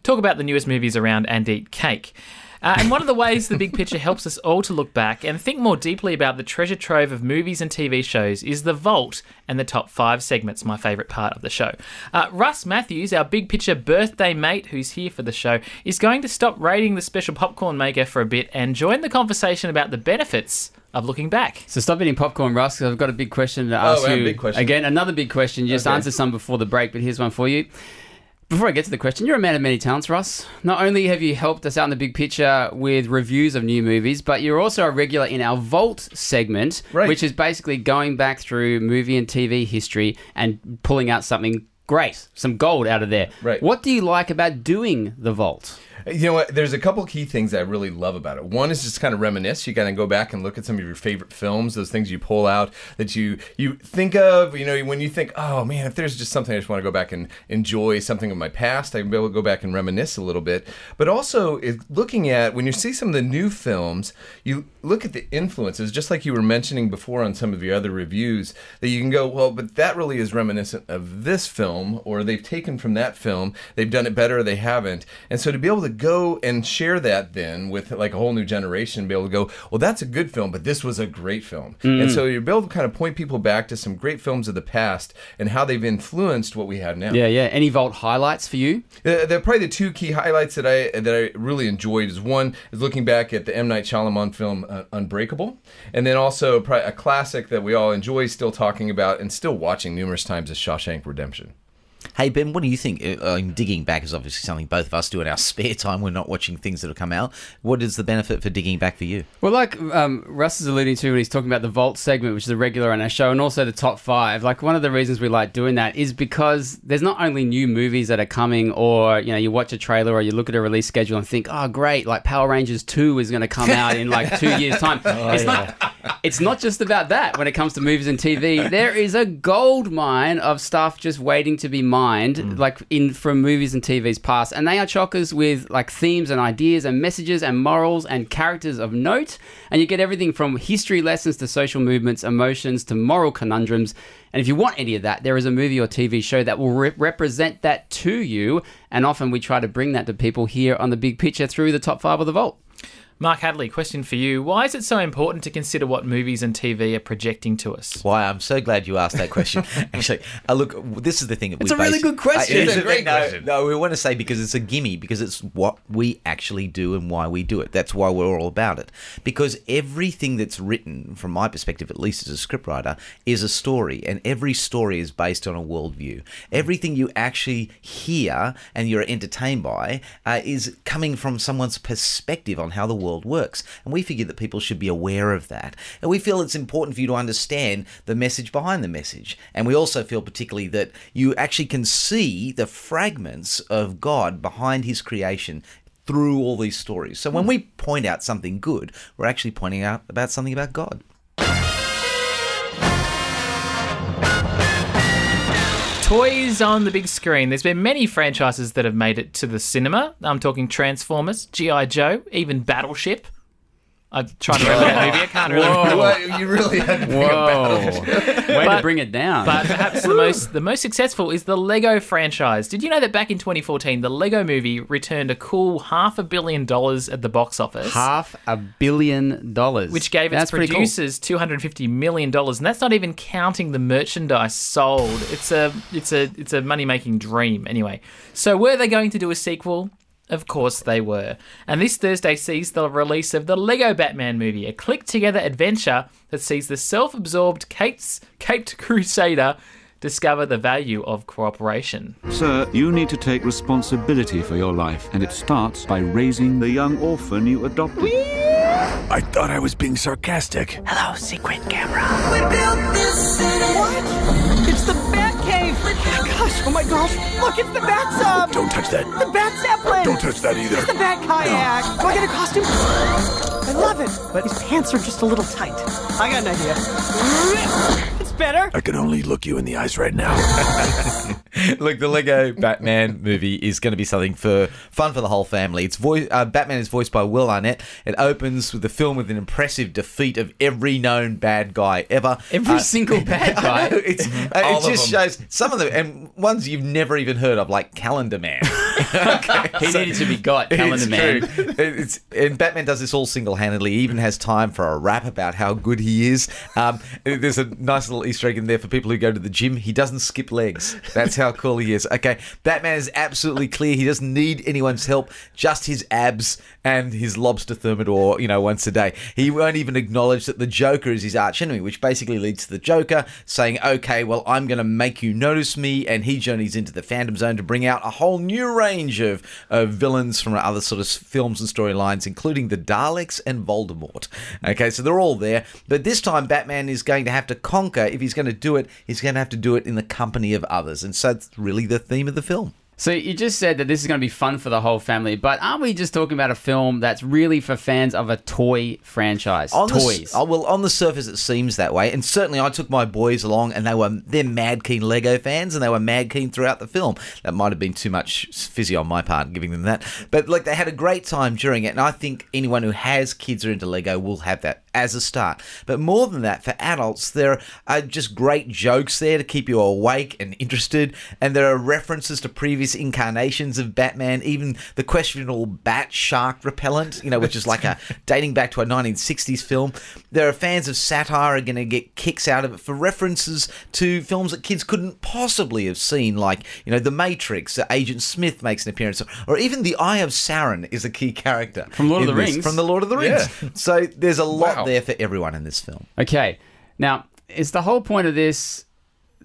D: talk about the newest movies around and eat cake. Uh, and one of the ways the big picture helps us all to look back and think more deeply about the treasure trove of movies and TV shows is the Vault and the top five segments, my favourite part of the show. Uh, Russ Matthews, our big picture birthday mate who's here for the show, is going to stop raiding the special popcorn maker for a bit and join the conversation about the benefits of looking back.
B: So stop eating popcorn, Russ. 'cause I've got a big question to ask
E: man,
B: you.
E: big question.
B: Again, another big question. You just
E: Okay.
B: answered some before the break, but here's one for you. Before I get to the question, you're a man of many talents, Russ. Not only have you helped us out in the big picture with reviews of new movies, but you're also a regular in our Vault segment,
E: Right.
B: which is basically going back through movie and TV history and pulling out something great, some gold out of there.
E: Right.
B: What do you like about doing the Vault?
E: You know what? There's a couple key things I really love about it. One is just kind of reminisce. You kind of go back and look at some of your favorite films, those things you pull out that you you think of. You know, when you think, oh man, if there's just something I just want to go back and enjoy something of my past, I can be able to go back and reminisce a little bit. But also, looking at when you see some of the new films, you look at the influences, just like you were mentioning before on some of your other reviews, that you can go, well, but that really is reminiscent of this film, or they've taken from that film, they've done it better, or they haven't. And so to be able to go and share that then with like a whole new generation, be able to go, well, that's a good film, but this was a great film. And so you're able to kind of point people back to some great films of the past and how they've influenced what we have now.
B: Yeah, yeah. Any Vault highlights for you?
E: Uh, they're probably the two key highlights that I that I really enjoyed. Is one is looking back at the M Night Shyamalan film uh, Unbreakable, and then also probably a classic that we all enjoy still talking about and still watching numerous times is Shawshank Redemption.
C: Hey Ben, what do you think? Uh, um, digging back is obviously something both of us do in our spare time. We're not watching things that have come out. What is the benefit for digging back for you?
B: Well, like um, Russ is alluding to when he's talking about the Vault segment, which is a regular on our show, and also the top five. Like one of the reasons we like doing that is because there's not only new movies that are coming, or you know, you watch a trailer or you look at a release schedule and think, oh, great, like Power Rangers Two is going to come out in like two years' time. it's not. It's not just about that when it comes to movies and TV. There is a gold mine of stuff just waiting to be mined, mm. like in from movies and TV's past, and they are chockers with like themes and ideas and messages and morals and characters of note. And you get everything from history lessons to social movements, emotions to moral conundrums. And if you want any of that, there is a movie or TV show that will re- represent that to you. And often we try to bring that to people here on the big picture through the top five of the vault.
D: Mark Hadley, question for you. Why is it so important to consider what movies and TV are projecting to us?
C: Why, I'm so glad you asked that question. Actually, uh, look, this is the thing that
B: It's
C: we
B: a really good question.
C: Uh, it is
E: It's a great
C: no,
E: question.
C: No, we want to say because it's a gimme, because it's what we actually do and why we do it. That's why we're all about it. Because everything that's written, from my perspective, at least as a scriptwriter, is a story, and every story is based on a worldview. Everything you actually hear and you're entertained by uh, is coming from someone's perspective on how the world works. And we figure that people should be aware of that. And we feel it's important for you to understand the message behind the message. And we also feel particularly that you actually can see the fragments of God behind his creation through all these stories. So when hmm. we point out something good, we're actually pointing out about something about God.
D: Toys on the big screen. There's been many franchises that have made it to the cinema. I'm talking Transformers, G.I. Joe, even Battleship. I'm trying to remember that movie. I can't remember.
E: What? You really had to think
B: Whoa.
E: about it.
B: Way
D: But-
B: to bring it down.
D: But perhaps the most the most successful is the Lego franchise. Did you know that back in 2014, the Lego movie returned a cool half a billion dollars at the box office?
B: Half a billion dollars.
D: which gave its
B: That's pretty cool.
D: producers two hundred fifty million dollars, and that's not even counting the merchandise sold. It's a it's a it's a money making dream anyway. So were they going to do a sequel? Of course they were. And this Thursday sees the release of the Lego Batman movie, a click together adventure that sees the self absorbed Kate's, Caped Crusader discover the value of cooperation.
L: Sir, you need to take responsibility for your life, and it starts by raising the young orphan you adopted.
I: I thought I was being sarcastic.
G: Hello, secret camera. We built this city. What? Gosh, oh my gosh. Look, it's the Bat Sub.
I: Don't touch that.
G: The Bat Zeppelin.
I: Don't touch that either.
G: It's the Bat Kayak. Do I get a costume? I love it, but his pants are just a little tight. I got an idea. It's better.
I: I can only look you in the eyes right now.
C: Look, the Lego Batman movie is going to be something for fun for the whole family. It's voice, uh, Batman is voiced by Will Arnett. It opens with the film with an impressive defeat of every known bad guy ever.
B: Every
C: Uh,
B: single bad guy.
C: it's, uh, it just
E: them.
C: shows some of them and ones you've never even heard of, like Calendar Man.
B: he needed to be got, Calendar
C: It's
B: Man.
C: It's, and Batman does this all single handedly. He even has time for a rap about how good he is. Um, there's a nice little Easter egg in there for people who go to the gym. He doesn't skip legs. That's how cool he is. Okay, Batman is absolutely clear. He doesn't need anyone's help, just his abs and his lobster thermidor, you know, once a day. He won't even acknowledge that the Joker is his arch enemy, which basically leads to the Joker saying, okay, well, I'm going to make you notice me. And he journeys into the Phantom Zone to bring out a whole new range of, of villains from other sort of films and storylines, including the Daleks and Voldemort. Okay, so they're all there. But this time, Batman is going to have to conquer. If he's going to do it, he's going to have to do it in the company of others. And so that's really the theme of the film.
B: So you just said that this is going to be fun for the whole family, but aren't we just talking about a film that's really for fans of a toy franchise?
C: On the s-
B: Toys.
C: oh, well, on the surface, it seems that way, and certainly, I took my boys along, and they were they're mad keen Lego fans, and they were mad keen throughout the film. That might have been too much fizzy on my part, giving them that, but like they had a great time during it, and I think anyone who has kids or into Lego will have that as a start. But more than that, for adults, there are just great jokes there to keep you awake and interested, and there are references to previous incarnations of Batman, even the questionable bat shark repellent, you know, which is like a dating back to a 1960s film. There are fans of satire are going to get kicks out of it for references to films that kids couldn't possibly have seen, like you know, The Matrix. Agent Smith makes an appearance, or even the Eye of Sauron is a key character
B: From Lord of the
C: this-
B: Rings?
C: From the Lord of the Rings. Yeah. So there's a lot
B: Wow.
C: there for everyone in this film.
B: Okay. Now, is the whole point of this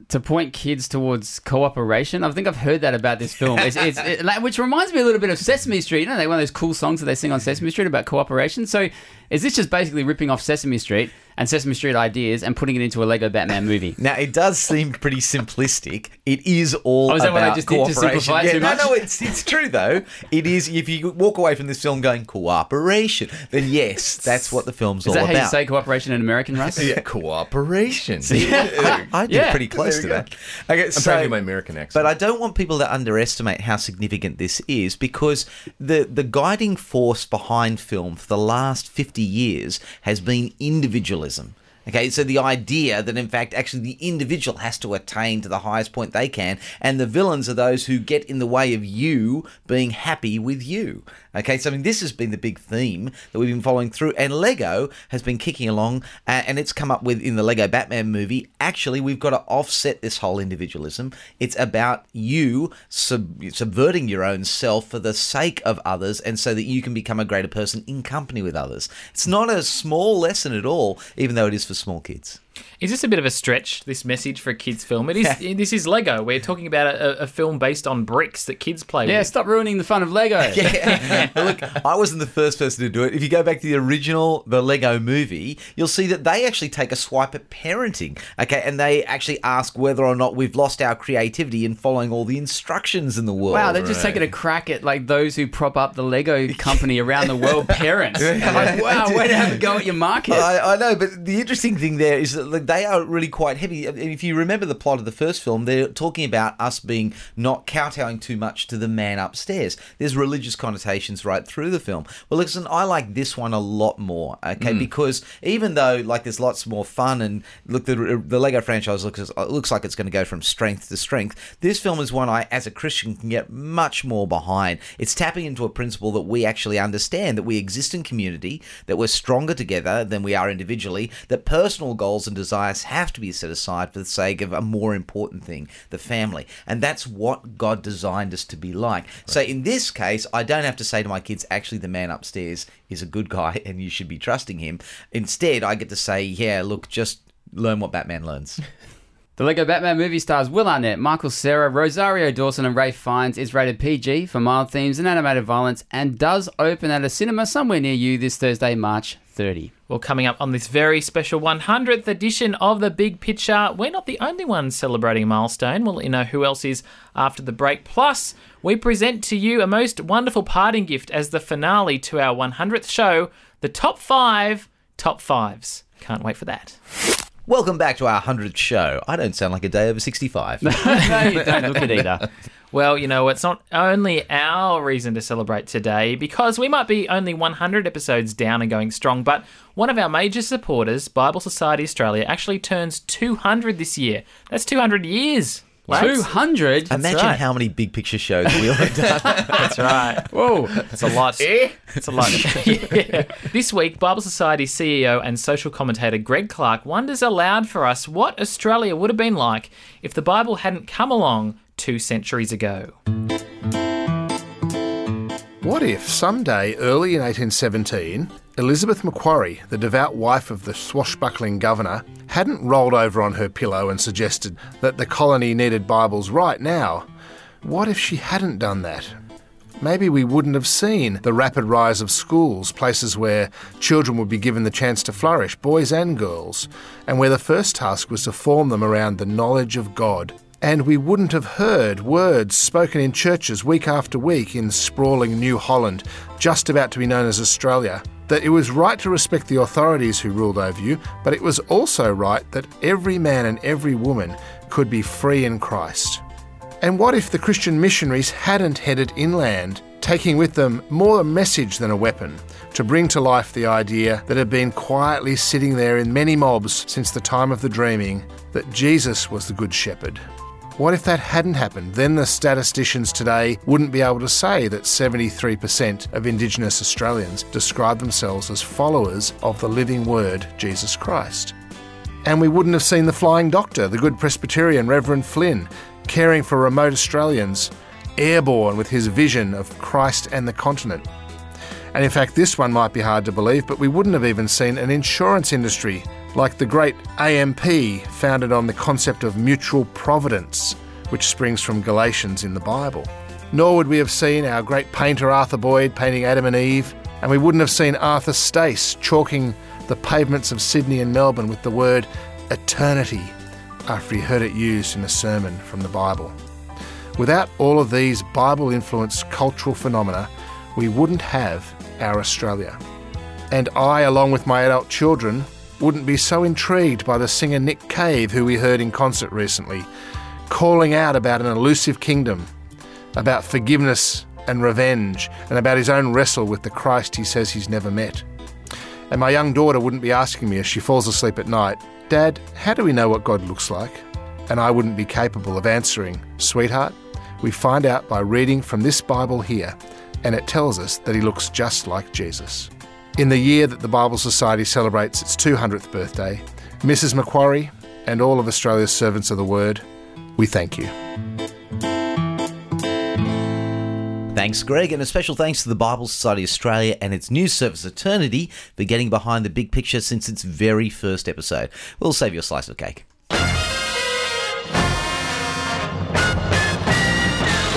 B: to point kids towards cooperation? I think I've heard that about this film. It's, it's, it, which reminds me a little bit of Sesame Street. You know, they one of those cool songs that they sing on Sesame Street about cooperation. So, is this just basically ripping off Sesame Street and Sesame Street ideas and putting it into a Lego Batman movie?
C: Now it does seem pretty simplistic. It is all
B: Oh, is that what I
C: about
B: just did to
C: cooperation. yeah,
B: too
C: no,
B: much?
C: no, it's it's true though. It is. If you walk away from this film going cooperation, then yes, that's what the film's
B: Is
C: all
B: that how
C: about.
B: you say cooperation in American, Russ?
E: yeah, cooperation.
C: I, I did
B: Yeah.
C: pretty close to
E: There you
C: that. Okay,
E: I'm
C: so,
E: trying to my American accent.
C: But I don't want people to underestimate how significant this is because the the guiding force behind film for the last 50 years has been individualism capitalism. Okay, so the idea that in fact actually the individual has to attain to the highest point they can, and the villains are those who get in the way of you being happy with you. Okay, so I mean this has been the big theme that we've been following through, and Lego has been kicking along, uh, and it's come up with in the Lego Batman movie. Actually, we've got to offset this whole individualism. It's about you sub- subverting your own self for the sake of others, and so that you can become a greater person in company with others. It's not a small lesson at all, even though it is for small kids.
D: Is this a bit of a stretch? This message for a kids' film? It is. this is Lego. We're talking about a, a film based on bricks that kids play
B: Yeah,
D: with.
B: stop ruining the fun of Lego.
C: Yeah. Look, I wasn't the first person to do it. If you go back to the original, the Lego movie, you'll see that they actually take a swipe at parenting. Okay, and they actually ask whether or not we've lost our creativity in following all the instructions in the world.
B: Wow, they're just taking a crack at like those who prop up the Lego company around the world parents. like, wow, way to have a go at your market.
C: I, I know, but the interesting thing there is that like, they are really quite heavy. If you remember the plot of the first film, they're talking about us being not kowtowing too much to the man upstairs. There's religious connotations right through the film. Well, listen, I like this one a lot more, okay?
E: Mm.
C: Because even though like there's lots more fun and look, the the Lego franchise looks looks like it's going to go from strength to strength. This film is one I, as a Christian, can get much more behind. It's tapping into a principle that we actually understand that we exist in community, that we're stronger together than we are individually, that personal goals and desires have to be set aside for the sake of a more important thing, the family. And that's what God designed us to be like. So in this case, I don't have to say to my kids, actually, the man upstairs is a good guy and you should be trusting him. Instead, I get to say, yeah, look, just learn what Batman learns.
B: The Lego Batman movie stars Will Arnett, Michael Cera, Rosario Dawson, and Ralph Fiennes. is rated PG for mild themes and animated violence and does open at a cinema somewhere near you this Thursday, March 30.
D: Well, coming up on this very special 100th edition of The Big Picture, we're not the only ones celebrating a milestone. We'll let you know who else is after the break. Plus, we present to you a most wonderful parting gift as the finale to our 100th show the top five top fives. Can't wait for that.
C: Welcome back to our 100th show. I don't sound like a day over 65.
B: no, you don't look it either.
D: Well, you know, it's not only our reason to celebrate today because we might be only 100 episodes down and going strong, but one of our major supporters, Bible Society Australia, actually turns 200 this year. That's 200 years.
B: Two hundred.
C: Imagine
D: right.
C: how many big picture shows we'll have done.
D: That's right.
B: Whoa.
D: It's a lot. Eh? It's a lot. yeah. This week, Bible Society CEO and social commentator Greg Clarke wonders aloud for us what Australia would have been like if the Bible hadn't come along two centuries ago.
M: What if someday, early in 1817, Elizabeth Macquarie, the devout wife of the swashbuckling governor, hadn't rolled over on her pillow and suggested that the colony needed Bibles right now? What if she hadn't done that? Maybe we wouldn't have seen the rapid rise of schools, places where children would be given the chance to flourish, boys and girls, and where the first task was to form them around the knowledge of God. And we wouldn't have heard words spoken in churches week after week in sprawling New Holland, just about to be known as Australia. That it was right to respect the authorities who ruled over you, but it was also right that every man and every woman could be free in Christ. And what if the Christian missionaries hadn't headed inland, taking with them more a message than a weapon, to bring to life the idea that had been quietly sitting there in many mobs since the time of the dreaming that Jesus was the Good Shepherd? What if that hadn't happened? Then the statisticians today wouldn't be able to say that 73% of Indigenous Australians describe themselves as followers of the living Word, Jesus Christ. And we wouldn't have seen the Flying Doctor, the good Presbyterian Reverend Flynn, caring for remote Australians, airborne with his vision of Christ and the continent. And in fact, this one might be hard to believe, but we wouldn't have even seen an insurance industry like the great AMP, founded on the concept of mutual providence, which springs from Galatians in the Bible. Nor would we have seen our great painter Arthur Boyd painting Adam and Eve, and we wouldn't have seen Arthur Stace chalking the pavements of Sydney and Melbourne with the word eternity after he heard it used in a sermon from the Bible. Without all of these Bible influenced cultural phenomena, we wouldn't have our Australia. And I, along with my adult children, wouldn't be so intrigued by the singer Nick Cave, who we heard in concert recently, calling out about an elusive kingdom, about forgiveness and revenge, and about his own wrestle with the Christ he says he's never met. And my young daughter wouldn't be asking me as she falls asleep at night, Dad, how do we know what God looks like? And I wouldn't be capable of answering, Sweetheart, we find out by reading from this Bible here, and it tells us that he looks just like Jesus. In the year that the Bible Society celebrates its 200th birthday, Mrs. Macquarie and all of Australia's servants of the Word, we thank you.
C: Thanks, Greg, and a special thanks to the Bible Society Australia and its news service Eternity for getting behind the big picture since its very first episode. We'll save you a slice of cake.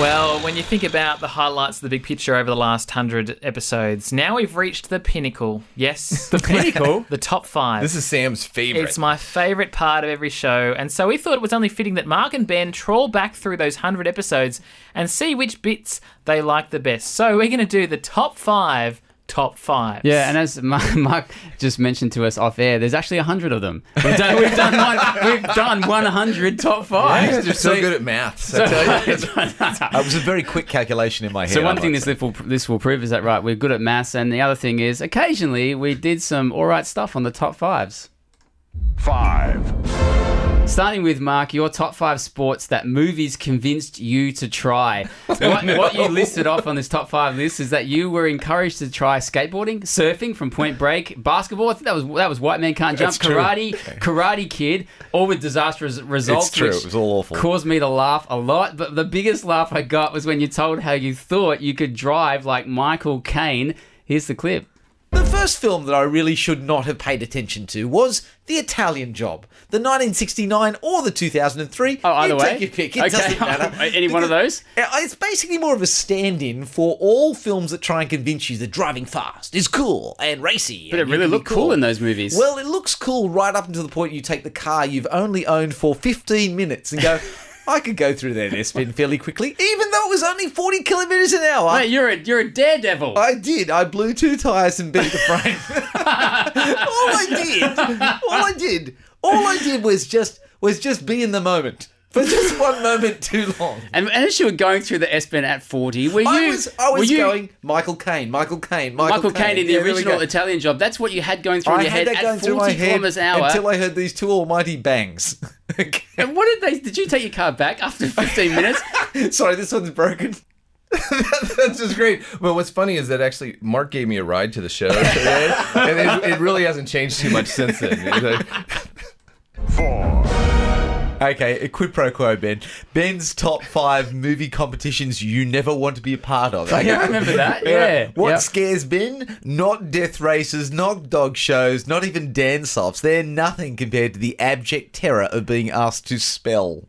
D: Well, when you think about the highlights of the big picture over the last hundred episodes, now we've reached the pinnacle. Yes,
B: The pinnacle?
D: the top five.
E: This is Sam's favorite.
D: It's my favourite part of every show, and so we thought it was only fitting that Mark and Ben trawl back through those hundred episodes and see which bits they like the best. So we're going to do the top five, top five.
B: Yeah, and as Mark, Mark just mentioned to us off air, there's actually a hundred of them. We've done, we've done, one, we've done 100 top five.
E: You're so good at maths. I tell you.
C: It was a very quick calculation in my head.
B: So one
C: I'd
B: thing
C: like
B: this will this will prove is that right we're good at maths, and the other thing is occasionally we did some all right stuff on the top fives.
I: Five.
B: Starting with Mark, your top five sports that movies convinced you to try. What, what you listed off on this top five list is that you were encouraged to try skateboarding, surfing from Point Break, basketball. I think that was that was White Man Can't Jump,
C: true.
B: karate, Karate Kid, all with disastrous results.
C: It's true.
B: which
C: It was all awful.
B: Caused me to laugh a lot. But the biggest laugh I got was when you told how you thought you could drive like Michael Caine. Here's the clip.
C: The first film that I really should not have paid attention to was The Italian Job, the 1969 or the 2003.
B: Oh, either
C: you
B: way.
C: Take your pick. It
B: Okay.
C: doesn't matter.
B: Any one of those?
C: Uh, It's basically more of a stand-in for all films that try and convince you that driving fast is cool and racy.
B: But it
C: and you
B: really looked cool in those movies.
C: Well, it looks cool right up until the point you take the car you've only owned for 15 minutes and go, I could go through that S-bend fairly quickly, even though it was only 40 kilometres an hour.
B: Mate, you're a you're a daredevil.
C: I did. I blew two tires and bent the frame. all I did, all I did, all I did was just was just be in the moment for just one moment too long.
B: And, and as you were going through the S-bend at 40, were you...
C: I was, I was
B: you-
C: going Michael Caine, Michael Caine, Michael,
B: Michael Caine in the
C: Yeah,
B: original. Italian job. That's what you had going through
C: I
B: your head at 40
C: my head
B: kilometers an hour.
C: until I heard these two almighty bangs.
B: And what did they? Did you take your car back after 15 minutes?
C: Sorry, this one's broken.
E: That's just great. But what's funny is that actually Mark gave me a ride to the show today, and it, it really hasn't changed too much since then. He's like,
C: Okay, quid pro quo, Ben. Ben's top five movie competitions you never want to be a part of.
B: I remember that. Yeah.
C: What
B: Yep.
C: scares Ben? Not death races, not dog shows, not even dance offs. They're nothing compared to the abject terror of being asked to spell.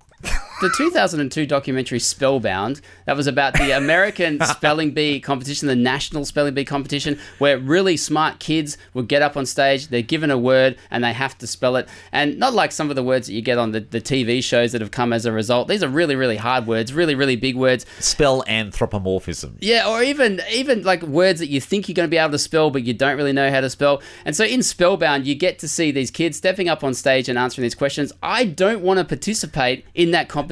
B: The 2002 documentary Spellbound that was about the American spelling bee competition, the national spelling bee competition, where really smart kids would get up on stage, they're given a word and they have to spell it. And not like some of the words that you get on the, the TV shows that have come as a result. These are really, really hard words, really, really big words.
C: Spell anthropomorphism.
B: Yeah, or even even like words that you think you're going to be able to spell, but you don't really know how to spell. And so in Spellbound, you get to see these kids stepping up on stage and answering these questions. I don't want to participate in that competition.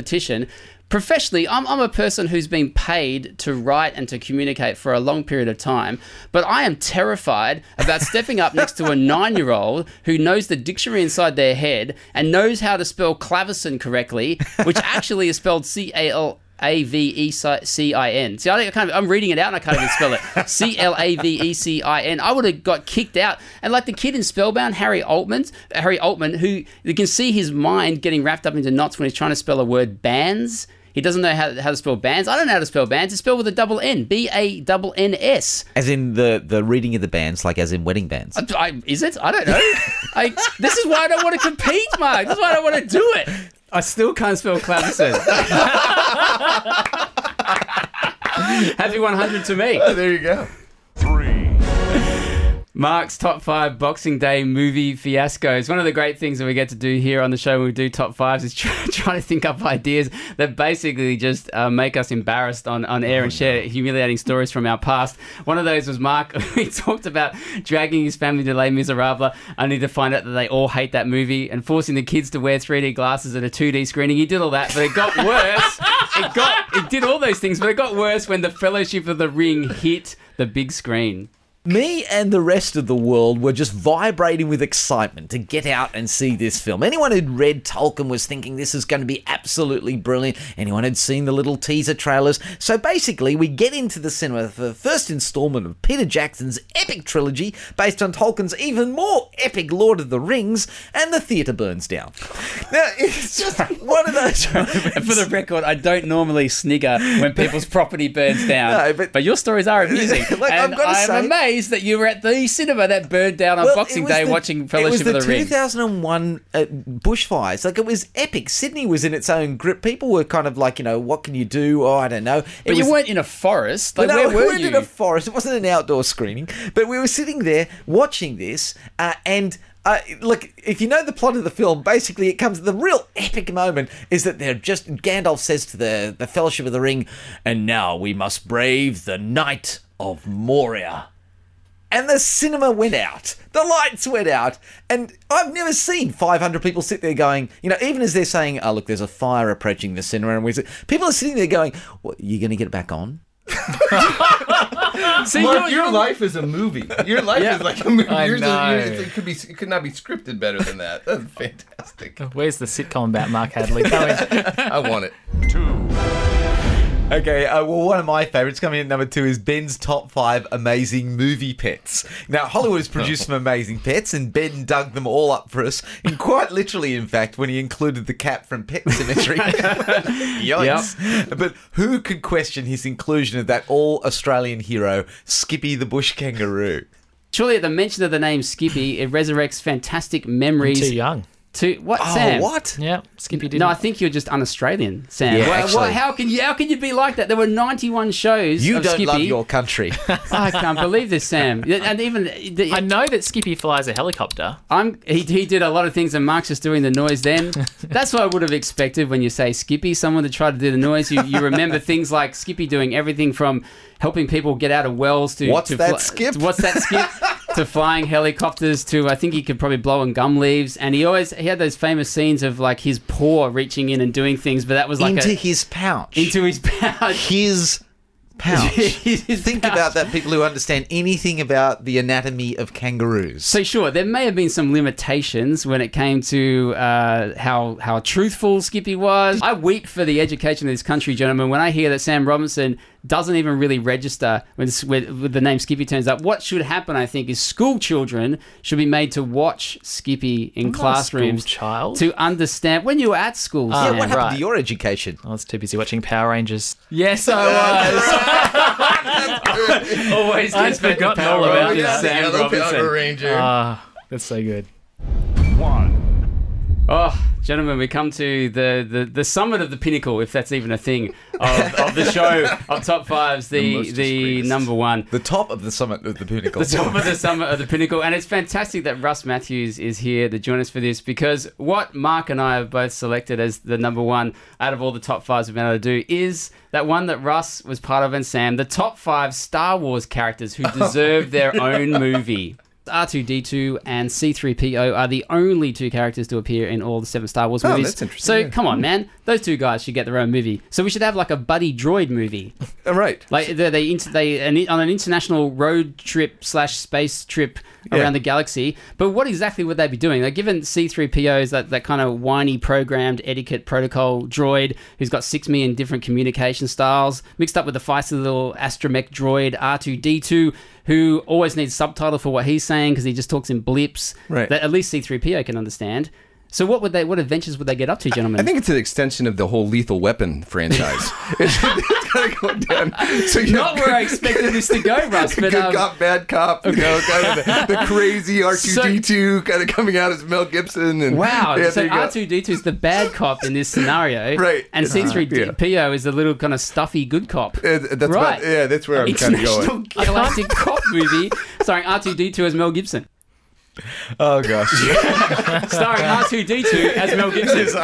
B: Professionally, I'm, I'm a person who's been paid to write and to communicate for a long period of time, but I am terrified about stepping up next to a nine year old who knows the dictionary inside their head and knows how to spell clavecin correctly, which actually is spelled C A L. A V E C I N. See, I I kind of, I'm reading it out and I can't even spell it. C L A V E C I N. I would have got kicked out. And like the kid in Spellbound, Harry Altman, Harry Altman, who you can see his mind getting wrapped up into knots when he's trying to spell a word bands. He doesn't know how, how to spell bands. I don't know how to spell bands. It's spelled with a double N. B A double N S.
C: As in the, the reading of the bands, like as in wedding bands.
B: I, I- is it? I don't know. I, this is why I don't want to compete, Mark. This is why I don't want to do it. I still can't spell clavecin. Happy 100 to me.
E: Oh, there you go.
B: Mark's top five Boxing Day movie fiascos. One of the great things that we get to do here on the show when we do top fives is try, try to think up ideas that basically just uh, make us embarrassed on, on air and share humiliating stories from our past. One of those was Mark. he talked about dragging his family to Les Miserables only to find out that they all hate that movie and forcing the kids to wear 3D glasses at a 2D screening. He did all that, but it got worse. it got it did all those things, but it got worse when the Fellowship of the Ring hit the big screen.
C: Me and the rest of the world were just vibrating with excitement to get out and see this film. Anyone who'd read Tolkien was thinking this is going to be absolutely brilliant. Anyone had seen the little teaser trailers. So basically, we get into the cinema for the first installment of Peter Jackson's epic trilogy based on Tolkien's even more epic Lord of the Rings, and the theatre burns down. Now, it's just one of those
B: for the record, I don't normally snigger when people's property burns down.
C: No, but- but
B: your stories are amusing.
C: Like,
B: and
C: gotta
B: I'm
C: say-
B: amazed that you were at the cinema that burned down on
C: Well,
B: Boxing
C: it was
B: Day
C: the-
B: watching Fellowship
C: it was
B: of the Ring.
C: 2001 uh, bushfires. Like it was epic. Sydney was in its own grip. People were kind of like, you know, what can you do? Oh, I don't know. It
B: But you weren't in a forest. Like,
C: no,
B: where
C: we
B: were
C: weren't
B: you?
C: in a forest. It wasn't an outdoor screening, but we were sitting there watching this, uh, and. Uh, look, if you know the plot of the film, basically it comes. The real epic moment is that they're just Gandalf says to the the Fellowship of the Ring, and now we must brave the Night of Moria. And the cinema went out. The lights went out. And I've never seen 500 people sit there going, you know, even as they're saying, oh, look, there's a fire approaching the cinema. And we sit, people are sitting there going, what, you going to get it back on?
B: See,
E: Mark,
B: you're-
E: your
B: you're-
E: life is a movie. Your life
B: Yeah.
E: is like a movie.
D: I
E: Yours is-
D: know.
E: yours- it could be. It could not be scripted better than that. That's fantastic.
D: Where's the sitcom about Mark Hadley going?
E: I want it.
C: Okay, uh, well, one of my favorites coming in at number two is Ben's top five amazing movie pets. Now, Hollywood has produced some amazing pets, and Ben dug them all up for us, and quite literally, in fact, when he included the cat from Pet Sematary. Yikes. But who could question his inclusion of that all Australian hero, Skippy the Bush Kangaroo?
B: Surely at the mention of the name Skippy, it resurrects fantastic memories.
D: Too young.
B: To what,
C: Oh,
B: Sam?
C: what?
D: Yeah, Skippy didn't.
B: No, I think you're just un-Australian, Sam.
C: Yeah,
B: Why- why-
C: actually.
B: how can you? How can you be like that? There were 91 shows.
C: You
B: of
C: don't
B: Skippy.
C: love your country.
B: I can't believe this, Sam. And even the,
D: I know that Skippy flies a helicopter.
B: I'm he, he did a lot of things and Mark's just doing the noise then. That's what I would have expected when you say Skippy, someone to try to do the noise. You, you remember things like Skippy doing everything from helping people get out of wells to
C: What's
B: to
C: that, Skip?
B: What's that skip? To flying helicopters to I think he could probably blow on gum leaves and he always he had those famous scenes of like his paw reaching in and doing things but that was like
C: Into
B: a,
C: his pouch.
B: into his pouch.
C: his pouch. Think about that, people who understand anything about the anatomy of kangaroos.
B: So sure, there may have been some limitations when it came to uh, how how truthful Skippy was. I weep for the education of this country, gentlemen, when I hear that Sam Robinson doesn't even really register when, when, when the name Skippy turns up. What should happen, I think, is school children should be made to watch Skippy in
D: I'm
B: classrooms
D: child.
B: to understand when you were at school.
D: Oh,
B: Sam.
C: what happened
D: right.
C: to your education?
D: I was too busy watching Power Rangers.
B: Yes, I was. Always
D: I'd
B: gets back to
D: forgotten
B: Power
D: all about
B: Rangers,
D: that.
B: Sam Robinson.
E: Power Ranger.
D: Ah, that's so good.
B: Oh, gentlemen, we come to the, the, the summit of the pinnacle, if that's even a thing, of, of the show of top fives. The
E: most
B: the, number one,
C: The top of the summit of the pinnacle.
B: the top of the summit of the pinnacle, and it's fantastic that Russ Matthews is here to join us for this because what Mark and I have both selected as the number one out of all the top fives we've been able to do is that one that Russ was part of and Sam, the top five Star Wars characters who deserve their own movie. R2D2 and C3PO are the only two characters to appear in all the seven Star Wars
E: Oh,
B: movies.
E: that's interesting,
B: So
E: yeah.
B: come on, hmm. man, those two guys should get their own movie. So we should have like a buddy droid movie,
E: All right.
B: like they they, they an, on an international road trip slash space trip around
E: Yeah.
B: the galaxy. But what exactly would they be doing? They're given C3PO is that that kind of whiny programmed etiquette protocol droid who's got six million different communication styles mixed up with the feisty little astromech droid R2D2 who always needs subtitle for what he's saying because he just talks in blips
E: Right.
B: that at least C3PO can understand. So what would they what adventures would they get up to, gentlemen?
E: I think it's an extension of the whole Lethal Weapon franchise. it's, it's of going down. So
B: not where I expected this to go, Russ. But
E: good
B: um,
E: cop, bad cop. You know, kind of the, the crazy R2D2 kind of coming out as Mel Gibson. And
B: Wow,
E: yeah,
B: so
E: there you go.
B: R2D2 is the bad cop in this scenario,
E: Right.
B: And C3PO is the little kind of stuffy good cop.
E: Uh, that's
B: right.
E: about- yeah, that's where I'm kind of going.
B: galactic cop movie starring R2D2 as Mel Gibson,
C: oh gosh.
B: starring R2D2 as Mel Gibson.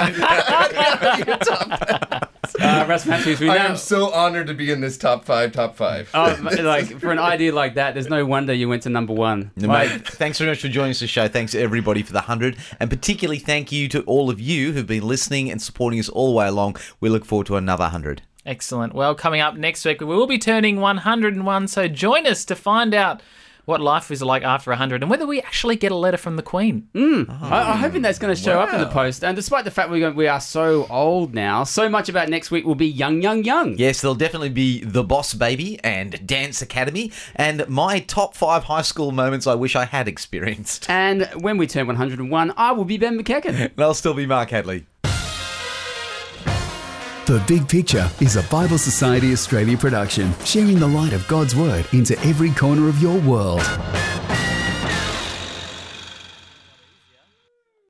B: uh, Russ Matthews, we
E: I
B: know.
E: am so honored to be in this top five, top five.
B: Oh, like for an idea like that, there's no wonder you went to number one.
C: No,
B: Like,
C: mate, thanks very much for joining us the show. Thanks everybody for the 100. And particularly thank you to all of you who've been listening and supporting us all the way along. We look forward to another 100.
D: Excellent. Well, coming up next week, we will be turning 101, so join us to find out what life is like after 100 and whether we actually get a letter from the Queen. Mm. Oh.
B: I, I'm hoping that's going to show up in the post. And despite the fact we go- we are so old now, so much about next week will be young, young, young.
C: Yes, there'll definitely be The Boss Baby and Dance Academy and my top five high school moments I wish I had experienced.
B: And when we turn 101, I will be Ben McEachen.
C: And I'll still be Mark Hadley.
A: The Big Picture is a Bible Society Australia production, sharing the light of God's Word into every corner of your world.